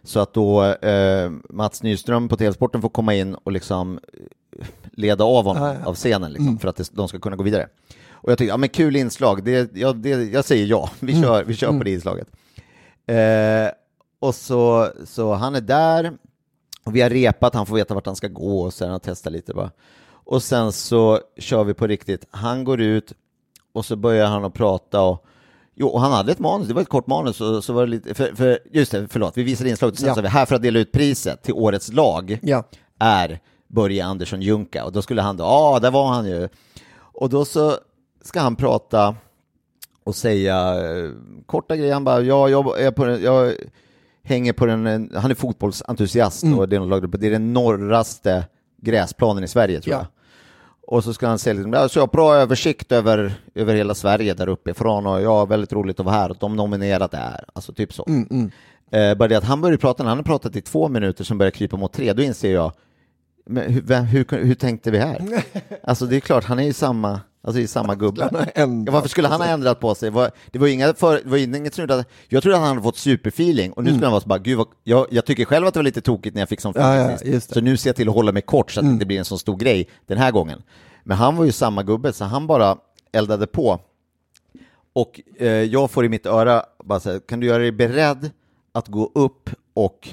Så att då eh, Mats Nyström på TV-sporten får komma in och liksom eh, leda av honom Ja, ja. av scenen liksom, för att det, de ska kunna gå vidare. Och jag tycker, ja men kul inslag, det, ja, det, jag säger ja, [laughs] vi kör, vi kör på det inslaget. Eh, och så, så han är där, och vi har repat, han får veta vart han ska gå och sen testa lite bara. Och sen så kör vi på riktigt. Han går ut och så börjar han att prata och Jo, och han hade ett manus, det var ett kort manus, och så var det lite, för, för, just det, förlåt, vi visade inslaget, sen Ja. sa vi här för att dela ut priset till årets lag Ja. är Börje Andersson Junka, och då skulle han då, ja, där var han ju. Och då så ska han prata och säga eh, korta grejer, han bara, ja, jag, är på den, jag hänger på den, han är fotbollsentusiast och det är, något lag- det är den norraste gräsplanen i Sverige tror Ja. jag. Och så ska han säga liksom, så jag har bra översikt över, över hela Sverige där uppifrån och ja, väldigt roligt att vara här och de nominerade är, alltså typ så. Eh, bara det att han började prata, när han har pratat i två minuter som börjar krypa mot tre, då inser jag, men hur, vem- hur, hur tänkte vi här? [laughs] Alltså det är klart, han är ju samma, alltså i samma gubbe. Ja, varför skulle han ha ändrat på sig? Var- Det var ju inga för, det var inget gjorde att, jag trodde att han hade fått superfeeling och nu skulle han vara så bara, gud vad, jag, jag tycker själv att det var lite tokigt när jag fick sån feeling ja, sist. just det. Så nu ser jag till att hålla mig kort så att det inte blir en så stor grej den här gången. Men han var ju samma gubbe, så han bara eldade på. Och eh, jag får i mitt öra bara säga, kan du göra dig beredd att gå upp och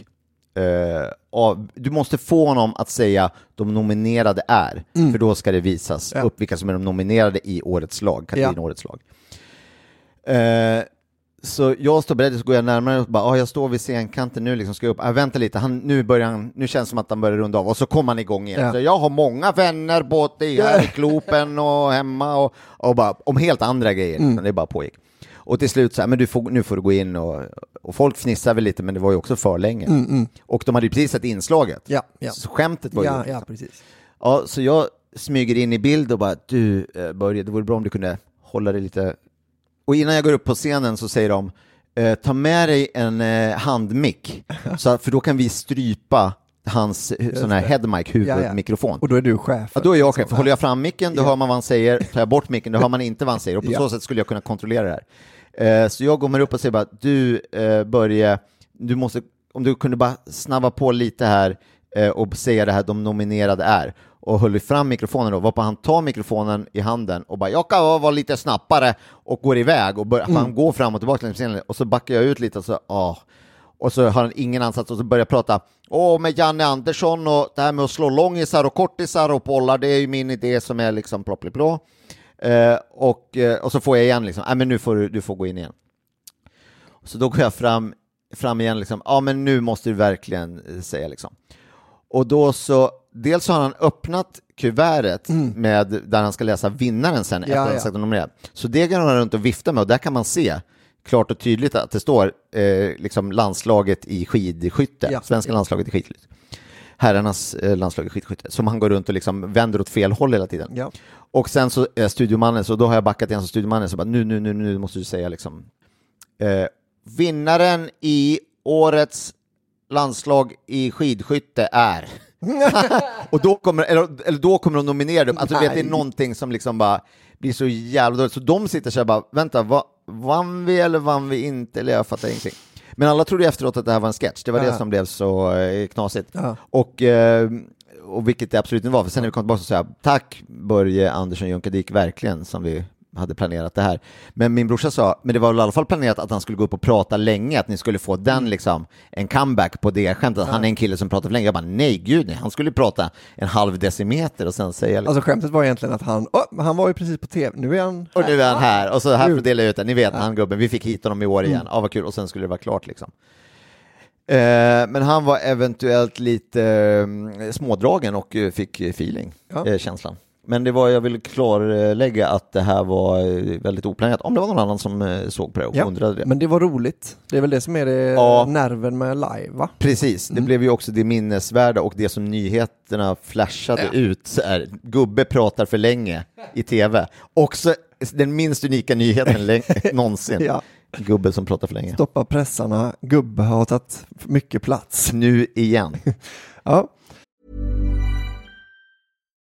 eh, av, du måste få honom att säga de nominerade är, för då ska det visas Mm. Ja. upp vilka som är de nominerade i årets lag, kategorin Ja. årets lag. Eh, så jag står beredd, så går jag närmare och bara, ah, jag står vid scenkanten nu, liksom, ska jag upp, ah, vänta lite, han, nu, börjar han, nu känns det som att han börjar runda av, och så kommer han igång igen. Ja. Så jag har många vänner både i- här i Klopen och hemma, och, och bara, om helt andra grejer, Mm. liksom, det bara pågick. Och till slut så här, men du får, nu får du gå in och, och folk fnissar väl lite, men det var ju också för länge. Och de hade ju precis sett inslaget, Mm, Ja, ja. så skämtet var ju Ja, ja, liksom. precis. Ja, så jag smyger in i bild och bara, du eh, Börje, det vore bra om du kunde hålla dig lite... Och innan jag går upp på scenen så säger de, eh, ta med dig en eh, handmick, [laughs] så, för då kan vi strypa hans sån här headmic, huvudmikrofon. Och då är du chef. Ja, då är jag chef. Håller jag fram micken, då hör man vad han säger. Tar jag bort micken, då hör man inte vad han säger. Och på Ja. så sätt skulle jag kunna kontrollera det här. Eh, så jag kommer upp och säger bara, du eh, Börje, du måste, om du kunde bara snabba på lite här eh, och säga det här de nominerade är. Och höll fram mikrofonen då, varpå han tar mikrofonen i handen och bara, jag kan vara lite snabbare och går iväg och bör, Mm. han går fram och tillbaka scenen och så backar jag ut lite och så, ah. Och så har han ingen ansats och så börjar jag prata Åh, med Janne Andersson och det här med att slå långisar och kortisar och bollar, det är ju min idé som är liksom ploppliplå. Eh, och, eh, och så får jag igen liksom, nej men nu får du, du får gå in igen. Så då går jag fram, fram igen liksom, ja men nu måste du verkligen eh, säga liksom. Och då så, dels så har han öppnat kuvertet med, där han ska läsa vinnaren sen efter Ja, att han ja. sagt nominerad. Så det går han runt och vifta med och där kan man se klart och tydligt att det står eh, liksom landslaget i skidskytte, Ja. svenska landslaget i skidskytte. Herrarnas eh, landslag i skidskytte, som han går runt och liksom vänder åt fel håll hela tiden. Ja. Och sen så är studiomannen, så då har jag backat igen som studiomannen, så bara nu, nu, nu, nu måste du säga liksom eh, vinnaren i årets landslag i skidskytte är [laughs] och då kommer, eller, eller då kommer de nominera dem. Alltså, vet, det är någonting som liksom bara blir så jävla dåligt. Så de sitter så här bara, vänta, va, vann vi eller vann vi inte? Eller jag fattar ingenting. Men alla trodde efteråt att det här var en sketch, det var det som blev så eh, knasigt. Och, eh, och vilket det absolut inte var, för sen när vi kom tillbaka så sa jag, tack Börje Andersson Junke, det gick verkligen som vi hade planerat det här. Men min brorsa sa, men det var väl i alla fall planerat att han skulle gå upp och prata länge, att ni skulle få den Mm. liksom, en comeback på det skämtet, att han är en kille som pratar för länge. Jag bara, nej gud nej, han skulle prata en halv decimeter och sen säga liksom, Alltså skämtet var egentligen att han, oh, han var ju precis på tv, nu är han och nu är han här, och så här för Kul. att dela ut den, ni vet han gubben, vi fick hit honom i år igen, Mm. ja vad kul, och sen skulle det vara klart liksom. Eh, men han var eventuellt lite eh, smådragen och eh, fick eh, feeling, Ja. eh, känslan. Men det var, jag vill klarlägga att det här var eh, väldigt oplanerat, om det var någon annan som eh, såg på det och Ja, undrade det. men det var roligt. Det är väl det som är det Ja. nerven med live va? Precis, det blev ju också det minnesvärda och det som nyheterna flashade ut. Så här, gubbe pratar för länge i tv. Också den minst unika nyheten [laughs] någonsin. Ja. Gubbe som pratar för länge. Stoppa pressarna, gubbe har tagit mycket plats. Nu igen. [laughs] Ja,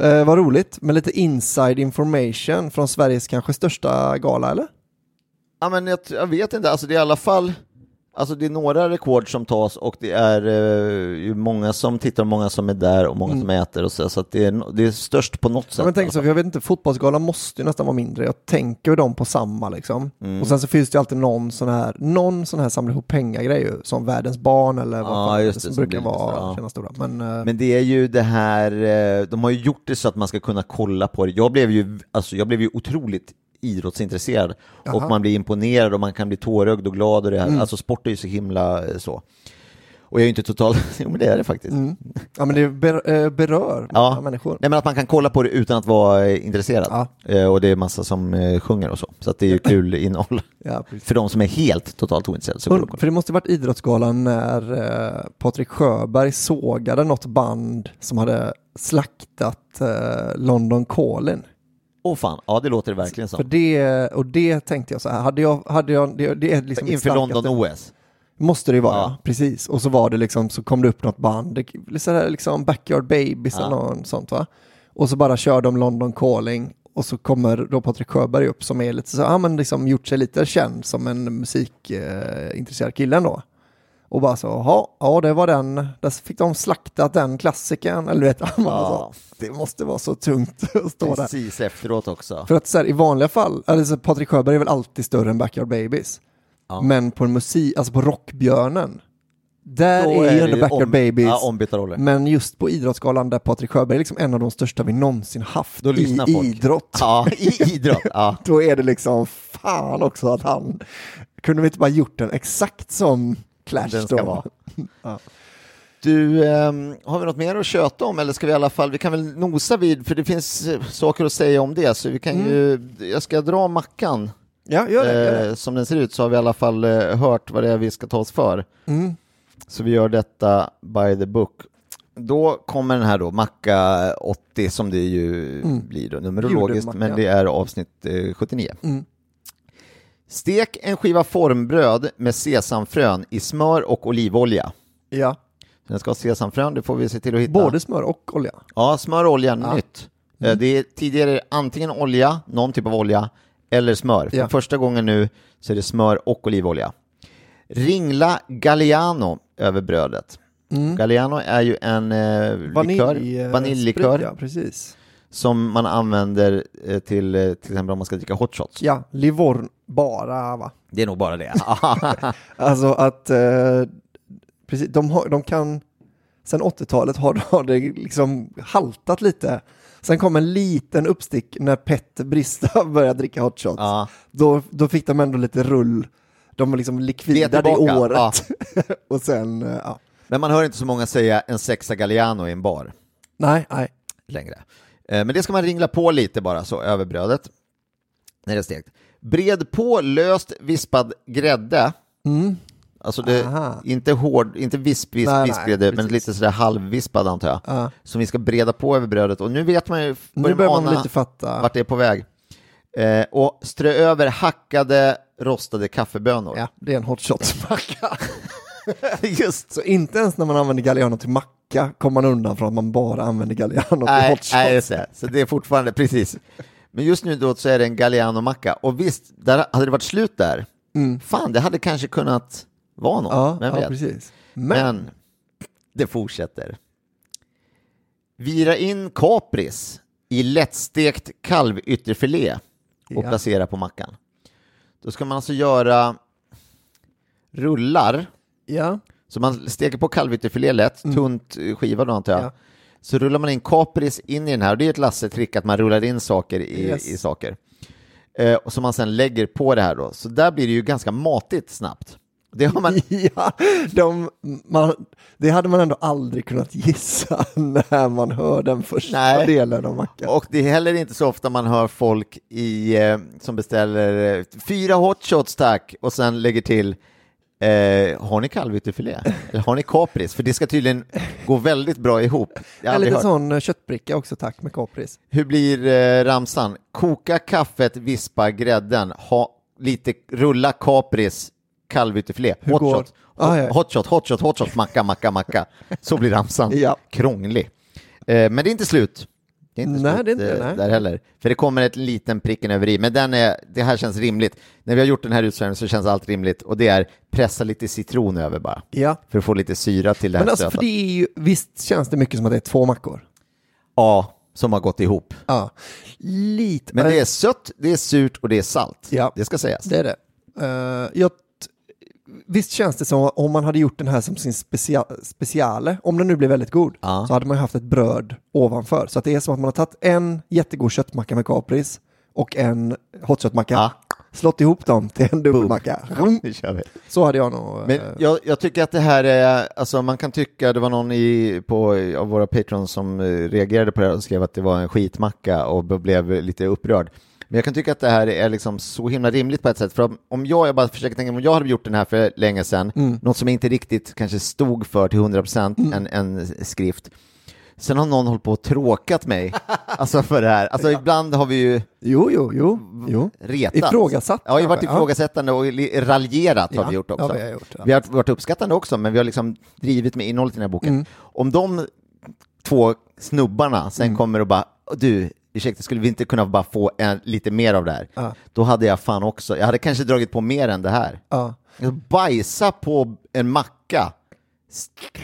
Eh, vad roligt med lite inside information från Sveriges kanske största gala eller? Ja, men jag, jag vet inte, alltså det är i alla fall Alltså det är några rekord som tas och det är eh, ju många som tittar många som är där och många som äter och så, så att det, är, det är störst på något sätt. Ja, men tänk så, för jag vet inte, fotbollsgalan måste ju nästan vara mindre. Jag tänker ju dem på samma liksom. Mm. Och sen så finns det ju alltid någon sån här, någon sån här samla ihop pengar-grej som Världens barn eller vad Ja, fan just det som som brukar vara, ja. stora. Men, eh, Men det är ju det här, eh, de har ju gjort det så att man ska kunna kolla på det. Jag blev ju, alltså jag blev ju otroligt idrottsintresserad och man blir imponerad och man kan bli tårögd och glad och det här. Mm. Alltså sport är ju så himla eh, så. Och jag är ju inte totalt, [laughs] jo men det är det faktiskt. ja men det ber, eh, berör Ja. människor. Nej men att man kan kolla på det utan att vara eh, intresserad. Ja. Och det är massa som sjunger och så. Så att det är ju [clears throat] kul innehåll. Ja. För de som är helt totalt ointresserade. För det måste varit Idrottsgalan när eh, Patrik Sjöberg sågade något band som hade slaktat eh, London Calling. Åh fan, ja det låter det verkligen För som. det, och det tänkte jag så här, hade jag, hade jag, det, det är liksom Inför London-OS. Måste det ju vara, Ja. precis. Och så var det liksom, så kom det upp något band, lite sådär liksom Backyard Babies Ja. eller något sånt va. Och så bara körde de London Calling och så kommer då Patrik Sjöberg upp som är lite så, ja men liksom gjort sig lite känd som en musikintresserad eh, kille ändå. Och bara så, jaha, ja det var den, där fick de slaktat den klassikern, eller du vet, [laughs] Ja. det måste vara så tungt [laughs] att stå där. Precis efteråt också. För att så här, i vanliga fall, alltså Patrik Sjöberg är väl alltid större än Backyard Babies. Ja. Men på en musik, alltså på Rockbjörnen, där Då är, ju ändå Backyard om- Babies. Ja. Men just på Idrottsgalan där Patrik Sjöberg är liksom en av de största vi någonsin haft i idrott. Ja, i [laughs] idrott. Ja. Då är det liksom fan också att han kunde vi inte bara gjort den exakt som Clash Den ska vara. [laughs] Du, ehm, har vi något mer att köta om eller ska vi i alla fall, vi kan väl nosa vid, för det finns eh, saker att säga om det, så vi kan ju, jag ska dra mackan Ja, gör det. Gör det. eh, som den ser ut, så har vi i alla fall eh, hört vad det är vi ska ta oss för. Mm. Så vi gör detta by the book. Då kommer den här då, macka 80 som det ju blir då, numerologiskt, men det är avsnitt eh, 79. Mm. Stek en skiva formbröd med sesamfrön i smör och olivolja. Ja, Den ska ha sesamfrön, det får vi se till att hitta. både smör och olja. Ja, smör och olja, Ja. nytt. Eh, Det är tidigare antingen olja, någon typ av olja, eller smör. För Ja. första gången nu så är det smör och olivolja. Ringla Galliano över brödet. Galliano är ju en eh, likör, Vanilj, eh, vaniljlikör Ja, precis. Som man använder eh, till eh, till exempel om man ska dricka hot shots. Ja, Livorn bara va? Det är nog bara det. [laughs] Alltså att eh, precis, de, har, de kan, sen 80-talet har, [laughs] har det liksom haltat lite. Sen kom en liten uppstick när Petter Brista [laughs] började dricka hot shots. ja. Då, då fick de ändå lite rull. De var liksom Det är likvida det tillbaka, året. och sen, eh, ja. Men man hör inte så många säga en sexa Galliano i en bar. Nej, nej. längre. Eh, Men det ska man ringla på lite bara så över brödet när det är stekt. Bred på löst vispad grädde. Alltså det, Mm. Inte hård, inte visp, visp, Nej, nej, vispgrädde, men precis. lite sådär halvvispad antar jag. Ja. Som vi ska breda på över brödet och nu vet man ju, Nu börjar man lite fatta. vart det är på väg. Eh, och strö över hackade rostade kaffebönor. Ja, det är en hot shot-macka. [laughs] Just Så inte ens när man använder Galliano till macka kommer man undan från att man bara använder Galliano till Nej, hot shots. nej, just det. Så det är fortfarande, precis. Men just nu då så är det en Galliano-macka. Och visst, där hade det varit slut där. Fan, det hade kanske kunnat vara något. Mm. Ja, vem ja vet? precis. Men. Men, det fortsätter. Vira in kapris i lättstekt kalvytterfilé och Ja. placera på mackan. Då ska man alltså göra rullar ja, så man steker på kalvytterfilé lätt, tunt eh, skiva då antar jag. Mm. Ja. Så rullar man in kapris in i den här, och det är ett Lasse-trick att man rullar in saker i, Yes. i saker. Eh, och som man sen lägger på det här då. Så där blir det ju ganska matigt snabbt. Det har man, [laughs] ja de, man, det hade man ändå aldrig kunnat gissa [laughs] när man hör den första Nej. delen av mackan. och det är heller inte så ofta man hör folk i, eh, som beställer eh, fyra hot shots tack och sen lägger till eh, har ni kalvytterfilé? Eller har ni kapris? För det ska tydligen gå väldigt bra ihop. En liten sån eh, köttbricka också tack med kapris. Hur blir eh, ramsan? Koka kaffet, vispa grädden, ha lite rulla kapris, kalvytterfilé, hot går- shot, Ah, ja. hot shot, hot shot, hot shot, macka, macka, macka. Så blir ramsan. [laughs] Ja. Krånglig. Eh, men det är inte slut. Det är inte Nej, slut det är inte det, eh, nej. där heller. För det kommer ett liten pricken över i, men den är, det här känns rimligt. När vi har gjort den här utsvävningen så känns allt rimligt och det är pressa lite citron över bara. Ja. För att få lite syra till det här Men alltså, för det är ju, visst känns det mycket som att det är två mackor? Ja, som har gått ihop. Ja, lite. Men det är sött, det är surt och det är salt. Ja. Det ska sägas. Det är det. Eh, jag, visst känns det som om man hade gjort den här som sin specia, speciale, om den nu blir väldigt god, Ja. så hade man ju haft ett bröd ovanför. Så att det är som att man har tagit en jättegod köttmacka med kapris och en hotshotmacka, Ja. slått ihop dem till en dubbelmacka. Så hade jag nog... Men eh, jag, jag tycker att det här är, alltså man kan tycka, det var någon i, på, av våra patrons som eh, reagerade på det här och skrev att det var en skitmacka och blev lite upprörd. Men jag kan tycka att det här är liksom så himla rimligt på ett sätt, för om- om jag, jag bara försöker tänka, om jag hade gjort den här för länge sedan, Mm. något som inte riktigt kanske stod för till 100% en, en skrift, sen har någon hållit på och tråkat mig, alltså för det här. Alltså ibland har vi ju Jo, jo, jo. jo. retat. Ifrågasatt Ja, vi har varit ja. ifrågasättande och raljerat har Ja, vi gjort också. ja, vi har gjort, ja. Vi har varit uppskattande också, men vi har liksom drivit med innehållet i den här boken. Mm. Om de två snubbarna sen Mm. kommer och bara, du, ursäkta, skulle vi inte kunna bara få en, lite mer av det här? Ja. Då hade jag fan också, jag hade kanske dragit på mer än det här. Ja. Bajsa på en macka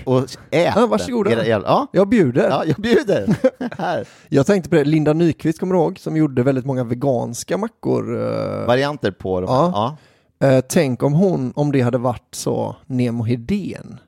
och ät Ja, varsågoda. den. Ja, Jag bjuder. ja, jag bjuder. [laughs] här. Jag tänkte på det, Linda Nyqvist kommer du ihåg, som gjorde väldigt många veganska mackor. eh, Varianter på dem. Ja. Ja. Eh, tänk om hon, om det hade varit så Nemo Hedén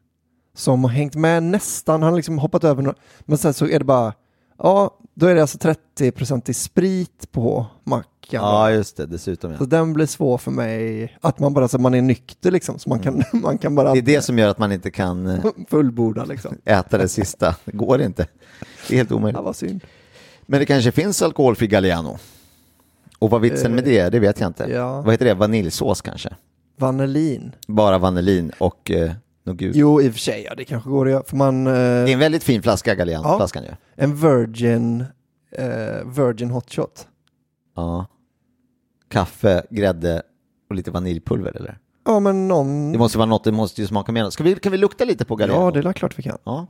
som har hängt med nästan, han har liksom hoppat över några, men sen så är det bara, ja, då är det alltså 30% i sprit på mackan. ja, just det, dessutom. Ja. Så den blir svår för mig, att man bara, så man är nykter liksom, så man kan, [laughs] man kan bara Det är det som gör att man inte kan eh, fullborda liksom. [laughs] äta det sista. Det går inte. Det är helt Ja, omöjligt. vad synd. Men det kanske finns alkoholfri Galliano. Och vad vitsen med det, det vet jag inte. ja. Vad heter det? Vaniljsås kanske? Vanillin. Bara vanillin och eh, något gult. Jo, i och för sig, ja, det kanske går att göra. För man... Eh, Det är en väldigt fin flaska, Gallian. Ja. Flaskan ju. en Virgin, eh, Virgin Hot Shot. Ja. Kaffe, grädde och lite vaniljpulver eller? Ja, men någon... Det måste vara något, det måste ju smaka med. Ska vi, kan vi lukta lite på Galliano? Ja, det är klart vi kan. Ja,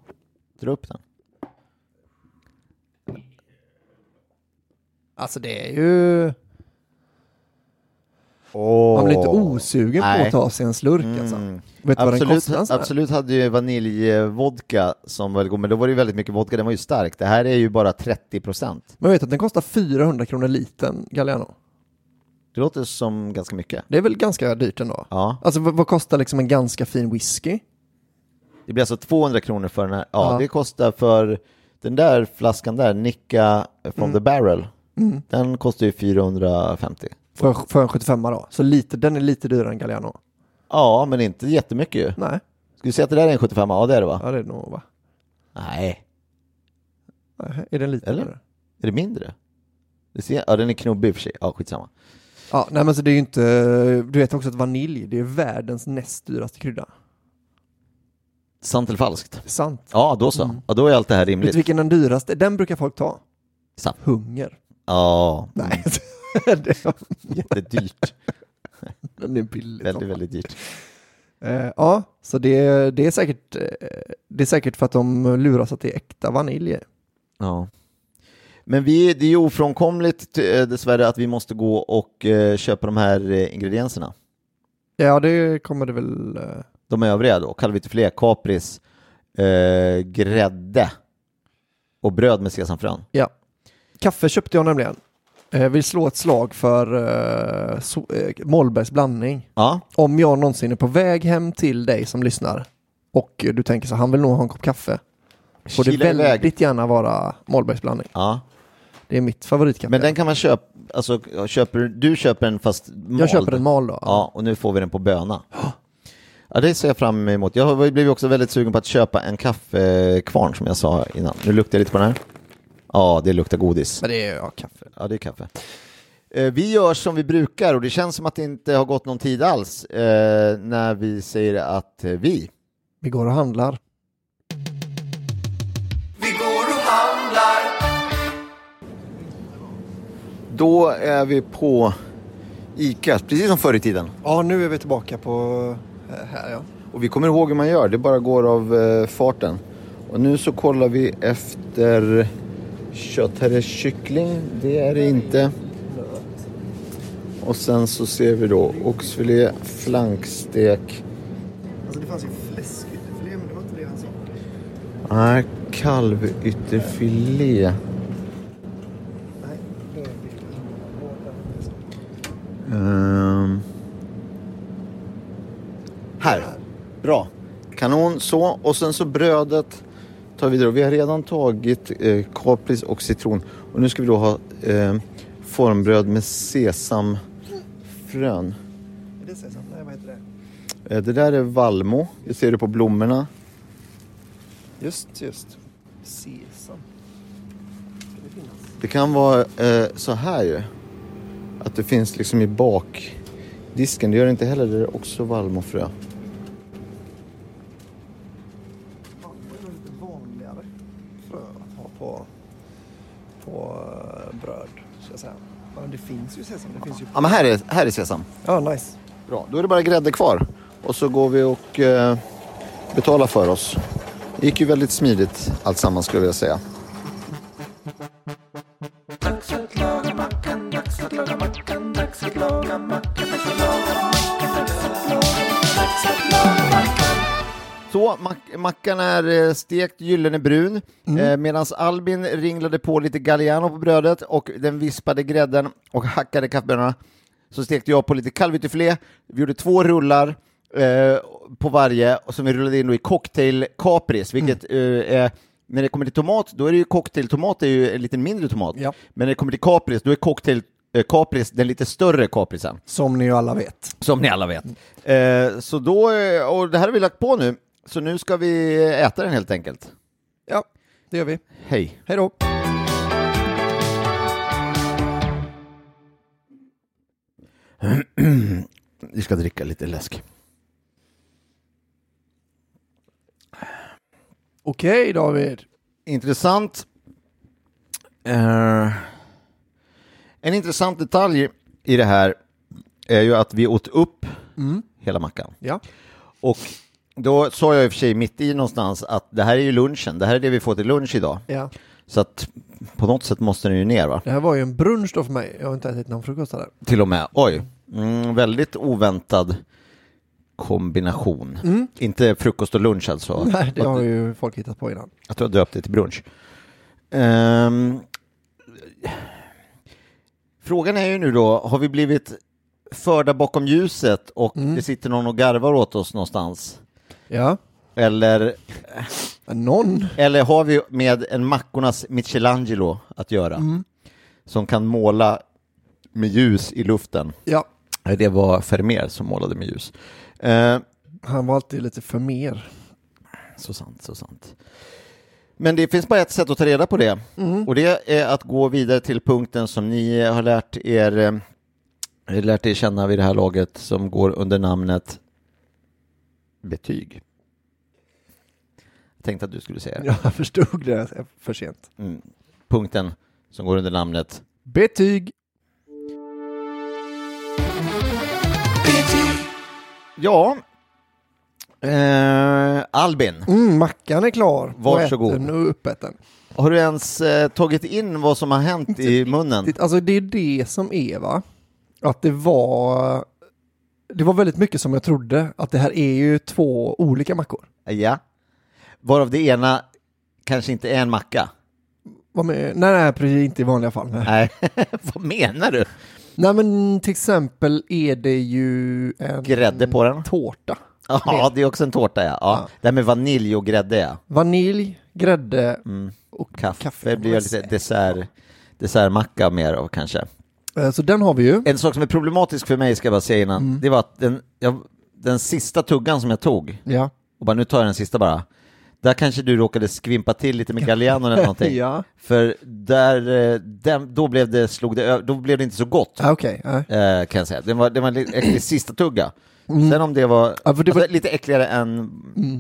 dra upp den. Alltså det är ju... Oh. Man blir lite osugen på Nej. att ta sig en slurk alltså. Mm. Vet du vad den Absolut, kostar? absolut hade ju vaniljvodka som var god, men då var det ju väldigt mycket vodka, den var ju stark. Det här är ju bara 30 procent. Men vet du att den kostar 400 kronor litern Galliano? Det låter som ganska mycket. Det är väl ganska dyrt ändå? Ja, Alltså vad, vad kostar liksom en ganska fin whisky? det blir alltså 200 kronor för den här. Ja, Ja. det kostar för den där flaskan där, Nicka from the barrel, Mm. den kostar ju 450. För, för en 75 då? Så lite, den är lite dyrare än Galliano? Ja, men inte jättemycket ju. Nej, Ska vi säga att det där är en 75? Ja, det är det va? ja det är det nog va? Nej, Nej, Är den lite Eller? dyrare? är det mindre? Det ser, ja, den är knubbig i och för sig. Ja, skitsamma. Ja, nej men så det är ju inte, du vet också att vanilj, det är världens näst dyraste krydda. Sant eller falskt? Sant. Ja, då så. Mm. Ja, då är allt det här Vet rimligt. du vilken den dyraste, den brukar folk ta? Sant. Hunger. Ja, Nej, [laughs] [laughs] det är, jättedyrt. den är billig. väldigt, väldigt dyrt. Eh, ja, så det, det, är säkert, eh, det är säkert för att de luras att det är äkta vanilj. Ja. Men vi, det är ju ofrånkomligt eh, dessvärre att vi måste gå och köpa de här ingredienserna. Ja, det kommer det väl. De övriga då, kalvitefilé, kapris, eh, grädde och bröd med sesamfrön. Ja. Kaffe köpte jag nämligen. Jag vill slå ett slag för uh, so, eh, Mollbergs blandning. Ja, Om jag någonsin är på väg hem till dig som lyssnar och du tänker så han vill nog ha en kopp kaffe. Får det Kila iväg. väldigt gärna vara Mollbergs blandning. Ja, Det är mitt favoritkaffe. men den kan man köpa, alltså köper, du köper den fast mald. jag köper en mal då. Ja, och nu får vi den på böna. [gasps] Ja, det ser jag fram emot. Jag blivit också väldigt sugen på att köpa en kaffekvarn som jag sa innan. Nu luktar jag lite på den här. Ja, det luktar godis. Men det är ja, kaffe. Ja, det är kaffe. Eh, Vi gör som vi brukar och det känns som att det inte har gått någon tid alls eh, när vi säger att eh, vi. Vi går och handlar. Vi går och handlar. Då är vi på Ica, precis som förr i tiden. Ja, nu är vi tillbaka på här ja. Och vi kommer ihåg hur man gör, det bara går av farten. Och nu så kollar vi efter kött. Här är kyckling, det är det inte. Och sen så ser vi då oxfilé, flankstek, Alltså det fanns ju fläskytterfilé men det var inte det han sa. Nej, kalvytterfilé. Ehm. här. Bra. Kanon så. Och sen så brödet tar vi vidare. Vi har redan tagit eh, kapris och citron. Och nu ska vi då ha eh, formbröd med sesamfrön. Är det sesam? Nej, vad heter det? Eh, det där är vallmo. Det ser du på blommorna. Just, just. Sesam. Det finnas? Det kan vara eh, så här ju. Att det finns liksom i bakdisken. Det gör det inte heller. Det är också vallmofrö. Ja, det är nog lite vanligare frö att ha på, på eh, bröd, ska jag säga. Ja, Men det finns ju sesam. Det finns ju... Ja, men här är, här är sesam. Ja, nice. Bra, då är det bara grädde kvar. Och så går vi och eh, betalar för oss. Det gick ju väldigt smidigt allt samman skulle jag säga. Dags att laga mackan, dags att laga mackan, dags att laga mackan, dags att laga mackan, Så, mack, mackan är eh, stekt gyllene brun eh, medan Albin ringlade på lite Galliano på brödet och den vispade grädden och hackade kaffebönorna. Så stekte jag på lite kalvytterfilé. Vi gjorde två rullar eh, på varje och som vi rullade in i cocktail kapris, vilket eh, är när det kommer till tomat, då är det ju cocktailtomat är ju en lite mindre tomat. Ja. Men när det kommer till kapris, då är cocktail eh, kapris den lite större kaprisen. Som ni ju alla vet. Som ni alla vet. Eh, så då, eh, och det här har vi lagt på nu, så nu ska vi äta den helt enkelt. Ja, det gör vi. Hej! Hej då. [clears throat] Vi ska dricka lite läsk. Okej David. Intressant. Eh, en intressant detalj i det här är ju att vi åt upp hela mackan. Ja. Och då sa jag i och för sig mitt i någonstans att det här är ju lunchen, det här är det vi får till lunch idag. ja. Så att på något sätt måste den ju ner va? Det här var ju en brunch då för mig. Jag har inte ätit någon frukost där. Till och med, oj, mm, väldigt oväntad kombination. Inte frukost och lunch alltså. Mm. [laughs] Nej, det har ju folk hittat på innan. Att du har döpt det till brunch. Ehm, frågan är ju nu då, har vi blivit förda bakom ljuset och det sitter någon och garvar åt oss någonstans? Ja. Eller, Någon. eller har vi med en mackornas Michelangelo att göra? Som kan måla med ljus i luften. Ja. Nej, Det var Vermeer som målade med ljus. Eh, Han var alltid lite för mer. Så sant, så sant. Men det finns bara ett sätt att ta reda på det. Och det är att gå vidare till punkten som ni har lärt er, eh, lärt er känna vid det här laget som går under namnet betyg. Jag tänkte att du skulle säga det. Jag förstod det för sent. Mm. Punkten som går under namnet Betyg. Ja, eh, Albin, Mm, mackan är klar. Varsågod. Och och uppäten. har du ens eh, tagit in vad som har hänt i munnen? Det, alltså det är det som är va. Att det var, det var väldigt mycket som jag trodde. Att det här är ju två olika mackor. Ja. Varav det ena kanske inte är en macka. Vad med, nej, nej, precis inte i vanliga fall. Nej. Nej, [laughs] vad menar du? nej, men till exempel är det ju en Grädde på den? tårta. Ja, det är också en tårta ja. ja. Det här med vanilj och grädde ja. Vanilj, grädde och Kaffe, kaffe. blir jag lite dessert, dessertmacka mer av kanske. Eh, Så den har vi ju. En sak som är problematisk för mig ska jag bara säga innan, Mm. det var att den, jag, den sista tuggan som jag tog, Ja. och bara nu tar jag den sista bara, där kanske du råkade skvimpa till lite med Galliano eller någonting. [laughs] Ja. För där, eh, den, då, blev det, slog det, då blev det inte så gott. Ah, Okej. ja. eh, kan jag säga. Den var, den var lite äcklig [clears throat] sista tugga. Sen om det var, Mm. Ja, det alltså, var- Mm. lite äckligare än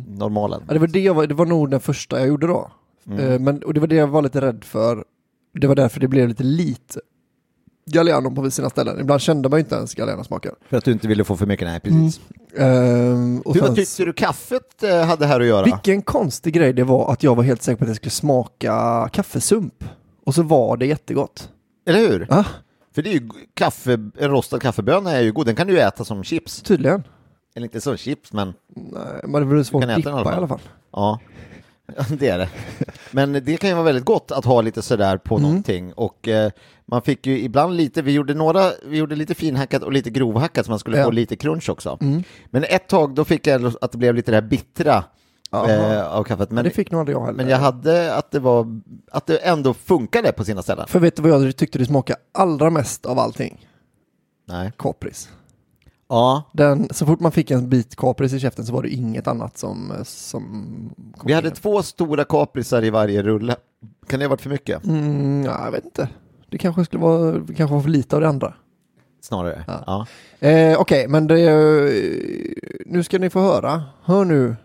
normalen. Ja, det, var det, jag var, det var nog den första jag gjorde då. Mm. Men, och det var det jag var lite rädd för. Det var därför det blev lite lite Galliano på sina ställen. Ibland kände man ju inte ens Galliano-smaken. För att du inte ville få för mycket, nej precis. Ehm, och Hur sen, tyckte du kaffet eh, hade här att göra? vilken konstig grej det var att jag var helt säker på att det skulle smaka kaffesump. Och så var det jättegott. Eller hur? Ja, För det är ju kaffe, en rostad kaffeböna är ju god, den kan du ju äta som chips. tydligen. Eller inte som chips, men Nej, men det var svårt att dippa alla i alla fall. fall. ja. Det är det. Men det kan ju vara väldigt gott att ha lite sådär på Mm. någonting. Och eh, man fick ju ibland lite, vi gjorde några, vi gjorde lite finhackat och lite grovhackat så man skulle Ja. få lite crunch också. Mm. Men ett tag då fick jag att det blev lite det här bittra eh, av kaffet. Men det fick nog aldrig jag heller. men jag hade att det var, att det ändå funkade på sina ställen. För vet du vad jag tyckte det smakade allra mest av allting? Nej. Kapris. Ja, Den, så fort man fick en bit kapris i käften så var det inget annat som... som vi hade in. två stora kaprisar i varje rulle. Kan det ha varit för mycket? Mm, ja, jag vet inte. Det kanske skulle vara, kanske var för lite av det andra. Snarare. Ja. Ja. Eh, Okej, men det, nu ska ni få höra. Hör nu.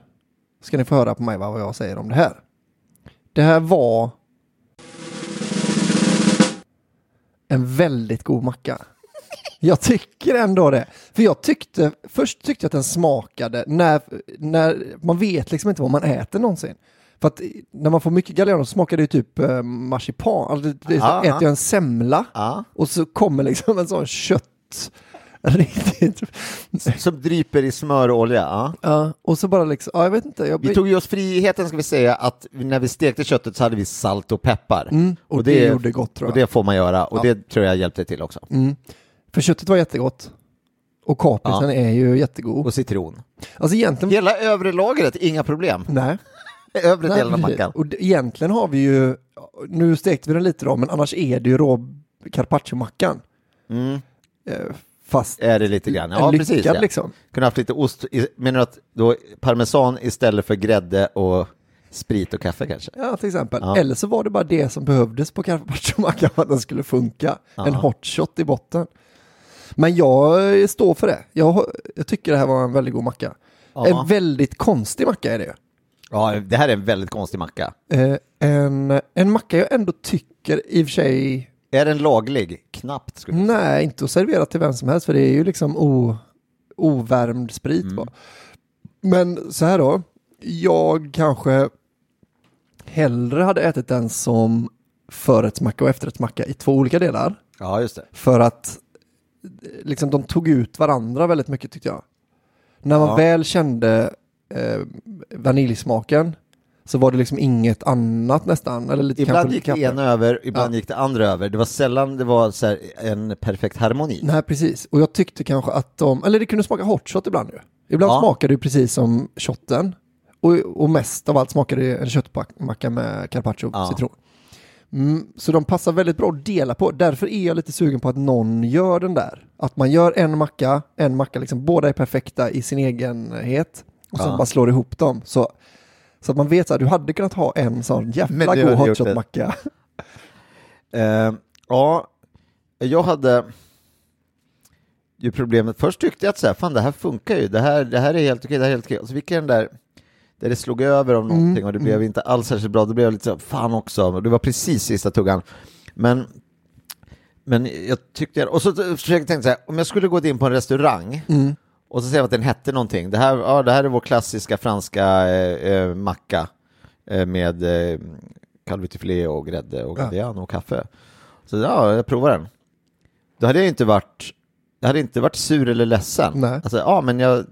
Ska ni få höra på mig vad jag säger om det här. Det här var en väldigt god macka. Jag tycker ändå det. För jag tyckte, först tyckte jag att den smakade, när, när man vet liksom inte vad man äter någonsin. För att när man får mycket Galliano så smakar det ju typ eh, marsipan. Alltså, det, det, Ja, äter ja. jag en semla Ja. och så kommer liksom en sån kött. [laughs] Riktigt. Som dryper i smör och olja. Ja. Ja, och så bara liksom, ja jag vet inte. Jag, Vi tog ju oss friheten ska vi säga att när vi stekte köttet så hade vi salt och peppar. Mm, och det gjorde gott, tror jag. Och det får man göra och Ja. det tror jag hjälpte till också. Mm. För köttet var jättegott. Och kaprisen är ju jättegod. Och citron. Alltså egentligen... Hela övre lagret, inga problem. Nej. [laughs] Övre Nej, delen av precis. mackan. Och egentligen har vi ju, nu stekte vi den lite då, men annars är det ju rå carpaccio-mackan. Mm. Eh, Fast Är det lite grann? Ja, lyckad precis. Ja. liksom. Kunde haft lite ost. i- Menar du att då parmesan istället för grädde och sprit och kaffe kanske? Ja, till exempel. Ja. Eller så var det bara det som behövdes på carpaccio-mackan för att den skulle funka. En hot shot i botten. Men jag eh, står för det. Jag, jag tycker det här var en väldigt god macka. Ja. En väldigt konstig macka är det ju. Ja, det här är en väldigt konstig macka. Eh, en, en macka jag ändå tycker i och för sig, Är den laglig? Knappt skulle jag säga. nej inte att servera till vem som helst för det är ju liksom o, ovärmd sprit Mm. bara. Men så här då, jag kanske hellre hade ätit den som förrättsmacka och efterrättsmacka i två olika delar. Ja, just det. För att liksom, de tog ut varandra väldigt mycket tyckte jag. När man Ja. väl kände eh, vaniljsmaken så var det liksom inget annat nästan. Eller lite Ibland kanske gick det ena över, ibland Ja. gick det andra över. Det var sällan det var så en perfekt harmoni. Nej, precis. Och jag tyckte kanske att de, eller det kunde smaka hot shot ibland ju. Ibland Ja. smakade det precis som shotten. Och, och mest av allt smakade det en köttmacka med carpaccio och Ja. citron. Mm, så de passar väldigt bra att dela på. Därför är jag lite sugen på att någon gör den där. Att man gör en macka, en macka, liksom båda är perfekta i sin egenhet. Och sen Ja. bara slår ihop dem. Så, så att man vet att du hade kunnat ha en sån jävla god hade hot gjort det. shot-macka. [laughs] Eh, ja, jag hade ju problemet. Först tyckte jag att så här, fan det här funkar ju. Det här, det här är helt okej, det här är helt okej. Och så fick jag den där där det slog över om någonting Mm, och det blev inte alls särskilt bra. Då blev lite så, fan också. Och Det var precis sista tuggan. Men, men jag tyckte, och så försökte jag tänka så här, om jag skulle gå in på en restaurang Mm. och så säger jag att den hette någonting. Det här, ja, det här är vår klassiska franska eh, eh, macka eh, med eh, calvetifilé och grädde och Ja. galliano och kaffe. Så ja, jag provar den. Då hade jag inte varit, jag hade inte varit sur eller ledsen. Nej. Alltså, ja, men jag,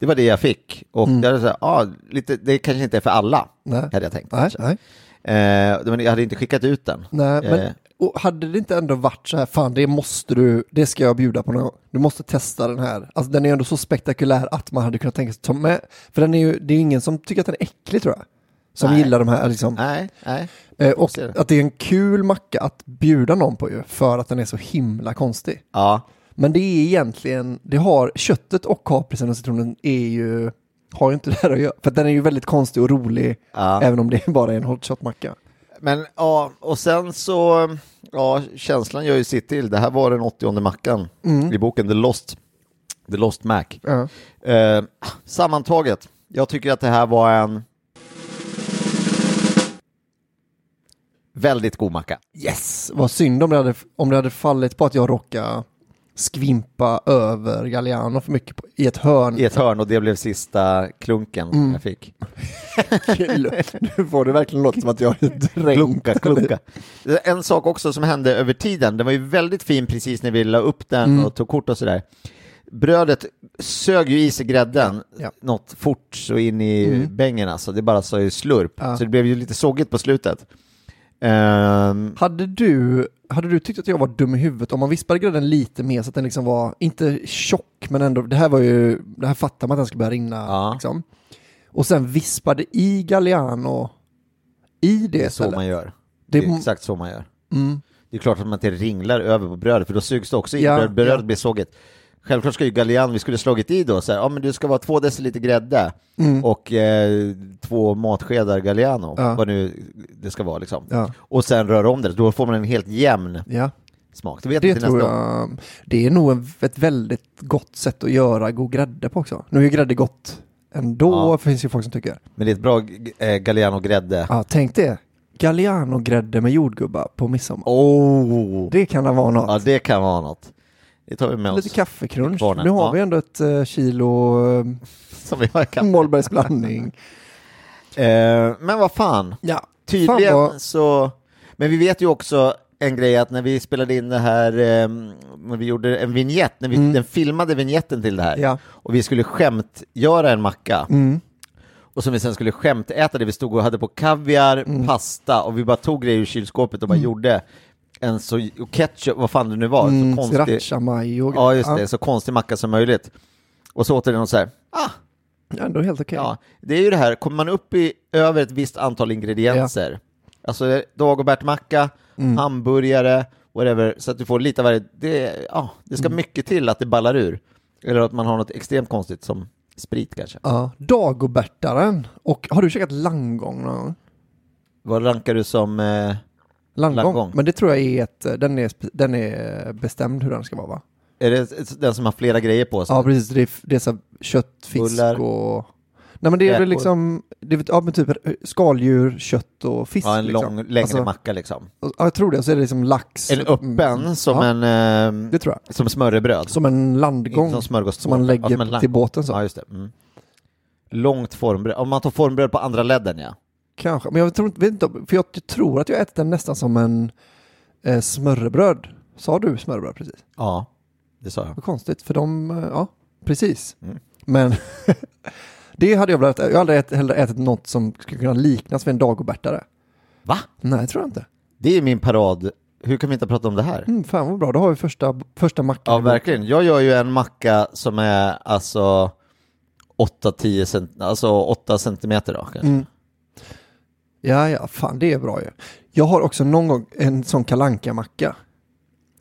det var det jag fick. Och Mm. jag så ja, lite, det kanske inte är för alla, Nej. hade jag tänkt. Nej, nej. Eh, men jag hade inte skickat ut den. Nej, men Eh. och hade det inte ändå varit så här, fan det måste du, det ska jag bjuda på någon gång. Du måste testa den här. Alltså den är ändå så spektakulär att man hade kunnat tänka sig att ta med. För den är ju, det är ju ingen som tycker att den är äcklig tror jag. Som Nej. gillar de här liksom. Nej, nej. Eh, och att det är en kul macka att bjuda någon på ju, för att den är så himla konstig. Ja, Men det är egentligen, det har, köttet och kaprisen och citronen är ju, har ju inte det här att göra. För den är ju väldigt konstig och rolig, Ja. även om det bara är en hot shot-macka. men ja, och sen så, ja, känslan gör ju sitt till. Det här var den 80 mackan i boken The Lost, The Lost Mac. Ja. Eh, sammantaget, jag tycker att det här var en väldigt god macka. Yes! Vad synd om det hade, om det hade fallit på att jag råkade skvimpa över Galliano för mycket på, i ett hörn. I ett hörn och det blev sista klunken Mm. jag fick. [laughs] nu får det verkligen låta som att jag är. Klunka, klunka. En sak också som hände över tiden, den var ju väldigt fin precis när vi la upp den Mm. och tog kort och sådär. Brödet sög ju i sig grädden Ja. något fort så in i Mm. bängen alltså, det bara sa ju slurp. Ja. Så det blev ju lite sågigt på slutet. Ehm, Hade du, hade du tyckt att jag var dum i huvudet om man vispade grädden lite mer så att den liksom var, inte tjock men ändå, det här var ju, det här fattar man att den ska börja rinna Ja. liksom. Och sen vispade i Galliano i det, det är så man gör. Det Det- är exakt så man gör. Mm. Det är klart att man inte ringlar över på brödet, för då sugs det också i. Ja, bröd, brödet ja. blir sågigt. Självklart ska ju Galliano, vi skulle slagit i då, så här, ja men det ska vara två deciliter grädde Mm. och eh, två matskedar Galliano, Ja. vad nu det ska vara liksom. Ja. Och sen röra om det, då får man en helt jämn Ja, smak. Det vet det tror gång. jag. Det är nog ett väldigt gott sätt att göra god grädde på också. Nu är ju grädde gott ändå, Ja. finns ju folk som tycker. Men det är ett bra eh, Galliano-grädde. Ja, tänk det. Galliano-grädde med jordgubbar på midsommar. Oh! Det kan vara något. Ja, det kan vara något. Det tar vi med Lite oss. kaffekrunch. Nu har Ja. vi ändå ett eh, kilo [laughs] Som vi har i kaffe. Mollbergs blandning. [laughs] Eh, men vad fan, Ja, tydligen Fan vad- så... Men vi vet ju också en grej att när vi spelade in det här, eh, när vi gjorde en vignett, när vi den filmade vignetten till det här, Mm. Ja. och vi skulle skämtgöra en macka, Mm. och som vi sen skulle skämtäta det, vi stod och hade på kaviar, Mm. pasta, och vi bara tog grejer ur kylskåpet och bara gjorde en så, och ketchup, vad fan det nu var, Mm, så konstig, Sriracha ja just det, så konstig macka som möjligt. Och så åt den och så här, ah, Ja, ändå helt okej. Ja, det är ju det här, kommer man upp i över ett visst antal ingredienser, alltså Dagobert-macka, Mm. hamburgare, whatever, så att du får lite av varje, det, ja, det Mm. ska mycket till att det ballar ur. Eller att man har något extremt konstigt som sprit kanske. Ja. Dagobertaren. Och har du käkat langgång någon gång? Vad rankar du som, eh, Langgång. Langgång. Men det tror jag är ett, den är, den är bestämd hur den ska vara va? är det den som har flera grejer på sig? Ja precis, det är, det är så kött, fisk Bullar. och... Nej men det är väl liksom, det är, ja, men typ skaldjur, kött och fisk. Ja, en liksom. lång, längre Alltså, macka liksom. Ja, jag tror det. Och så är det liksom lax. En öppen Mm. som Ja, en... Eh, Det tror jag. som smörrebröd. Som en landgång. Som smörgåstårta. Som man lägger Ja, som till båten så. Ja, just det. Mm. Långt formbröd. Om man tar formbröd på andra ledden, ja. Kanske, men jag tror inte, vet inte, för jag tror att jag ätit den nästan som en eh, smörrebröd. Sa du smörrebröd precis? Ja, det sa jag. Vad konstigt, för de, eh, ja, precis. Mm. Men [laughs] det hade jag velat äta. Jag har aldrig ätit, heller ätit något som skulle kunna liknas vid en dagobärtare. Va? Nej, tror jag inte. Det är min parad. Hur kan vi inte prata om det här? Mm, fan vad bra, då har vi första, första mackan. Ja, verkligen. Jag gör ju en macka som är alltså 8-10 cent, alltså 8 centimeter då kanske. Mm. Ja, ja, fan det är bra ju. Jag har också någon gång en sån kalanka macka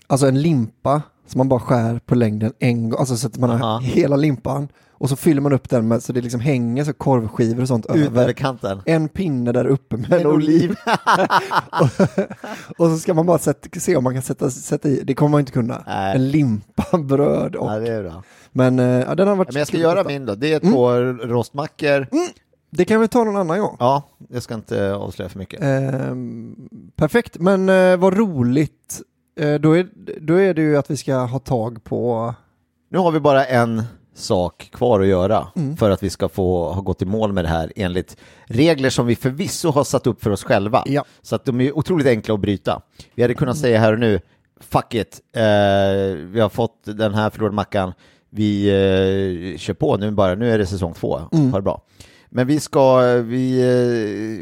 Alltså en limpa som man bara skär på längden en gång, alltså så att man har Aha. hela limpan och så fyller man upp den med så det liksom hänger så korvskivor och sånt Ut över kanten. En pinne där uppe med en En oliv. [laughs] och så ska man bara sätta, se om man kan sätta, sätta i, det kommer man inte kunna. Nej. En limpa, [laughs] bröd och... Bra. Men eh, ja, den har varit Men jag ska göra min då. Det är två rostmackor. Det kan vi ta någon annan gång. Ja, jag ska inte avslöja för mycket. Ehm, perfekt, men eh, vad roligt. Eh, då, är, då är det ju att vi ska ha tag på... Nu har vi bara en sak kvar att göra Mm. för att vi ska få ha gått i mål med det här enligt regler som vi förvisso har satt upp för oss själva. Ja. Så att de är otroligt enkla att bryta. Vi hade kunnat säga här och nu, fuck it, eh, vi har fått den här förlorade mackan, vi eh, kör på nu bara, nu är det säsong två, Mm. ha det bra. Men vi ska, vi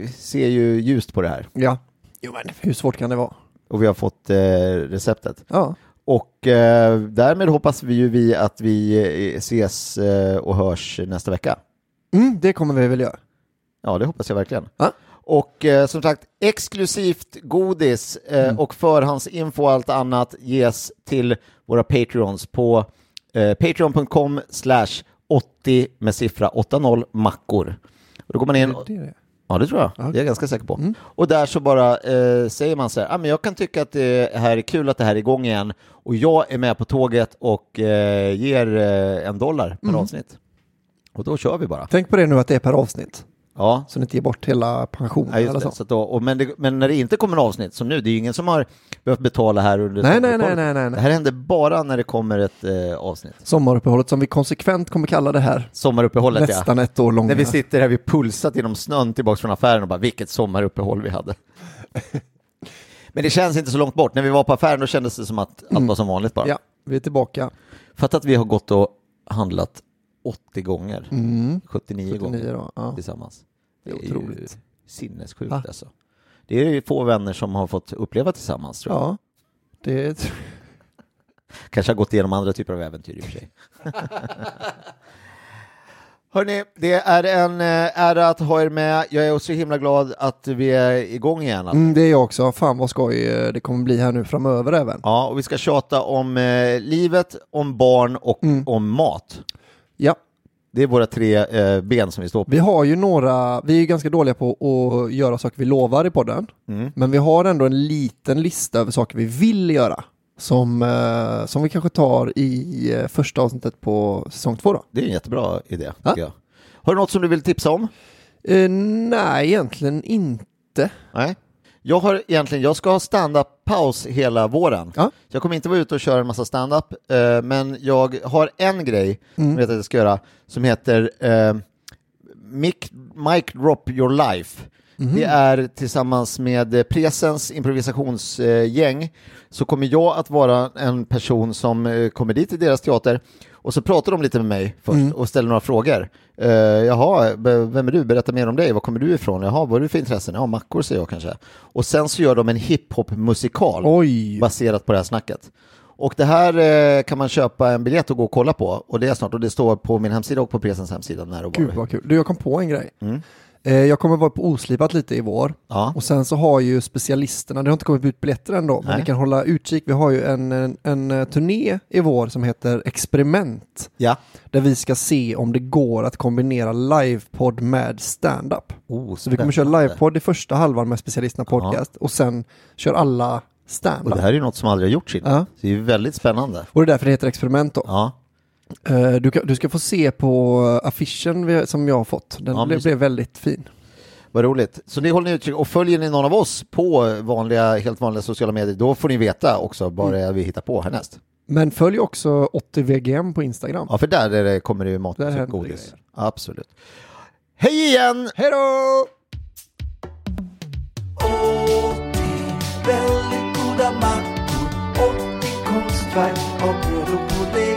eh, ser ju ljust på det här Ja. Jo men hur svårt kan det vara? och vi har fått eh, receptet. Ja. Och eh, därmed hoppas vi ju vi att vi ses eh, och hörs nästa vecka. Mm, det kommer vi väl göra. Ja, det hoppas jag verkligen. Ja. Och eh, som sagt, exklusivt godis eh, Mm. och förhandsinfo och allt annat ges till våra Patreons på patreon.com slash 80 med siffra 80 mackor. Och då går man in det. Ja, det tror jag. Ja. Det är jag ganska säker på. Mm. Och där så bara eh, säger man så här, ah, men jag kan tycka att det här är kul att det här är igång igen och jag är med på tåget och eh, ger eh, en dollar per Mm. avsnitt. Och då kör vi bara. Tänk på det nu att det är per avsnitt. Ja, Så ni inte ger bort hela pensionen ja eller så. Så då, och men, det, men när det inte kommer avsnitt som nu, det är ju ingen som har behövt betala här under Nej, nej, nej, nej, nej, Det här händer bara när det kommer ett eh, avsnitt. Sommaruppehållet som vi konsekvent kommer kalla det här. Sommaruppehållet ja. Nästan ett år långa. När vi sitter här vid pulsat genom snön tillbaka från affären och bara vilket sommaruppehåll vi hade. [laughs] Men det känns inte så långt bort. När vi var på affären då kändes det som att allt var som vanligt bara. Mm. Ja, vi är tillbaka. Fatta att vi har gått och handlat 80 gånger, Mm. 79, 79 gånger då. Ja. tillsammans. Det är ju otroligt. sinnessjukt Va? alltså. Det är ju få vänner som har fått uppleva tillsammans tror jag. Ja, det [laughs] Kanske har gått igenom andra typer av äventyr i och för sig. [laughs] Hörni, det är en eh, ära att ha er med. Jag är så himla glad att vi är igång igen. alltså. Mm, det är jag också. Fan vad skoj eh, det kommer bli här nu framöver även. Ja, och vi ska tjata om eh, livet, om barn och Mm. om mat. Ja, Det är våra tre eh, ben som vi står på. vi har ju några, vi är ju ganska dåliga på att göra saker vi lovar i podden. Mm. Men vi har ändå en liten lista över saker vi vill göra. Som, eh, som vi kanske tar i eh, första avsnittet på säsong två då. Det är en jättebra idé, Ja. jag. Har du något som du vill tipsa om? Eh, nej, egentligen inte. Nej. Jag har egentligen, jag ska ha stand-up-paus hela våren. Ja. Så jag kommer inte vara ute och köra en massa stand-up, eh, men jag har en grej som jag vet att jag ska göra som heter eh, Mic, Mic Drop Your Life. Det är tillsammans med eh, Presens improvisationsgäng så kommer jag att vara en person som eh, kommer dit till deras teater och så pratar de lite med mig först och ställer några frågor. Uh, jaha, vem är du? Berätta mer om dig. Var kommer du ifrån? Jaha, vad är du för intressen? Ja, mackor säger jag kanske. Och sen så gör de en hiphop-musikal baserat på det här snacket. Och det här eh, kan man köpa en biljett och gå och kolla på. Och det är snart, och det står på min hemsida och på Presens hemsida när och Gud vad kul. Du, jag kom på en grej. Mm. Eh, jag kommer vara på Oslipat lite i vår. Ja. Och sen så har ju specialisterna, det har inte kommit ut biljetter ändå, men Nej. ni kan hålla utkik. Vi har ju en, en, en eh, turné i vår som heter Experiment. Ja. Där vi ska se om det går att kombinera livepodd med stand-up. Oh, Så vi kommer köra livepodd i första halvan med specialisterna podcast och sen kör alla Och stand-up. det här är ju något som aldrig har gjorts innan. Ja. Så det är ju väldigt spännande. Och det är därför det heter Experiment då. Ja. Eh, Du, kan, du ska få se på affischen vi, som jag har fått. Den Ja, blev, blev väldigt fin. Vad roligt. Så ni håller ni utkik och följer ni någon av oss på vanliga, helt vanliga sociala medier, då får ni veta också vad det är vi hittar på härnäst. Men följ också 80VGM på Instagram. Ja, för där är det, kommer det ju mat och det godis. grejer. Absolut. Hej igen! Hej då! Väldigt goda mackor 80 konstverk av bröd och pudding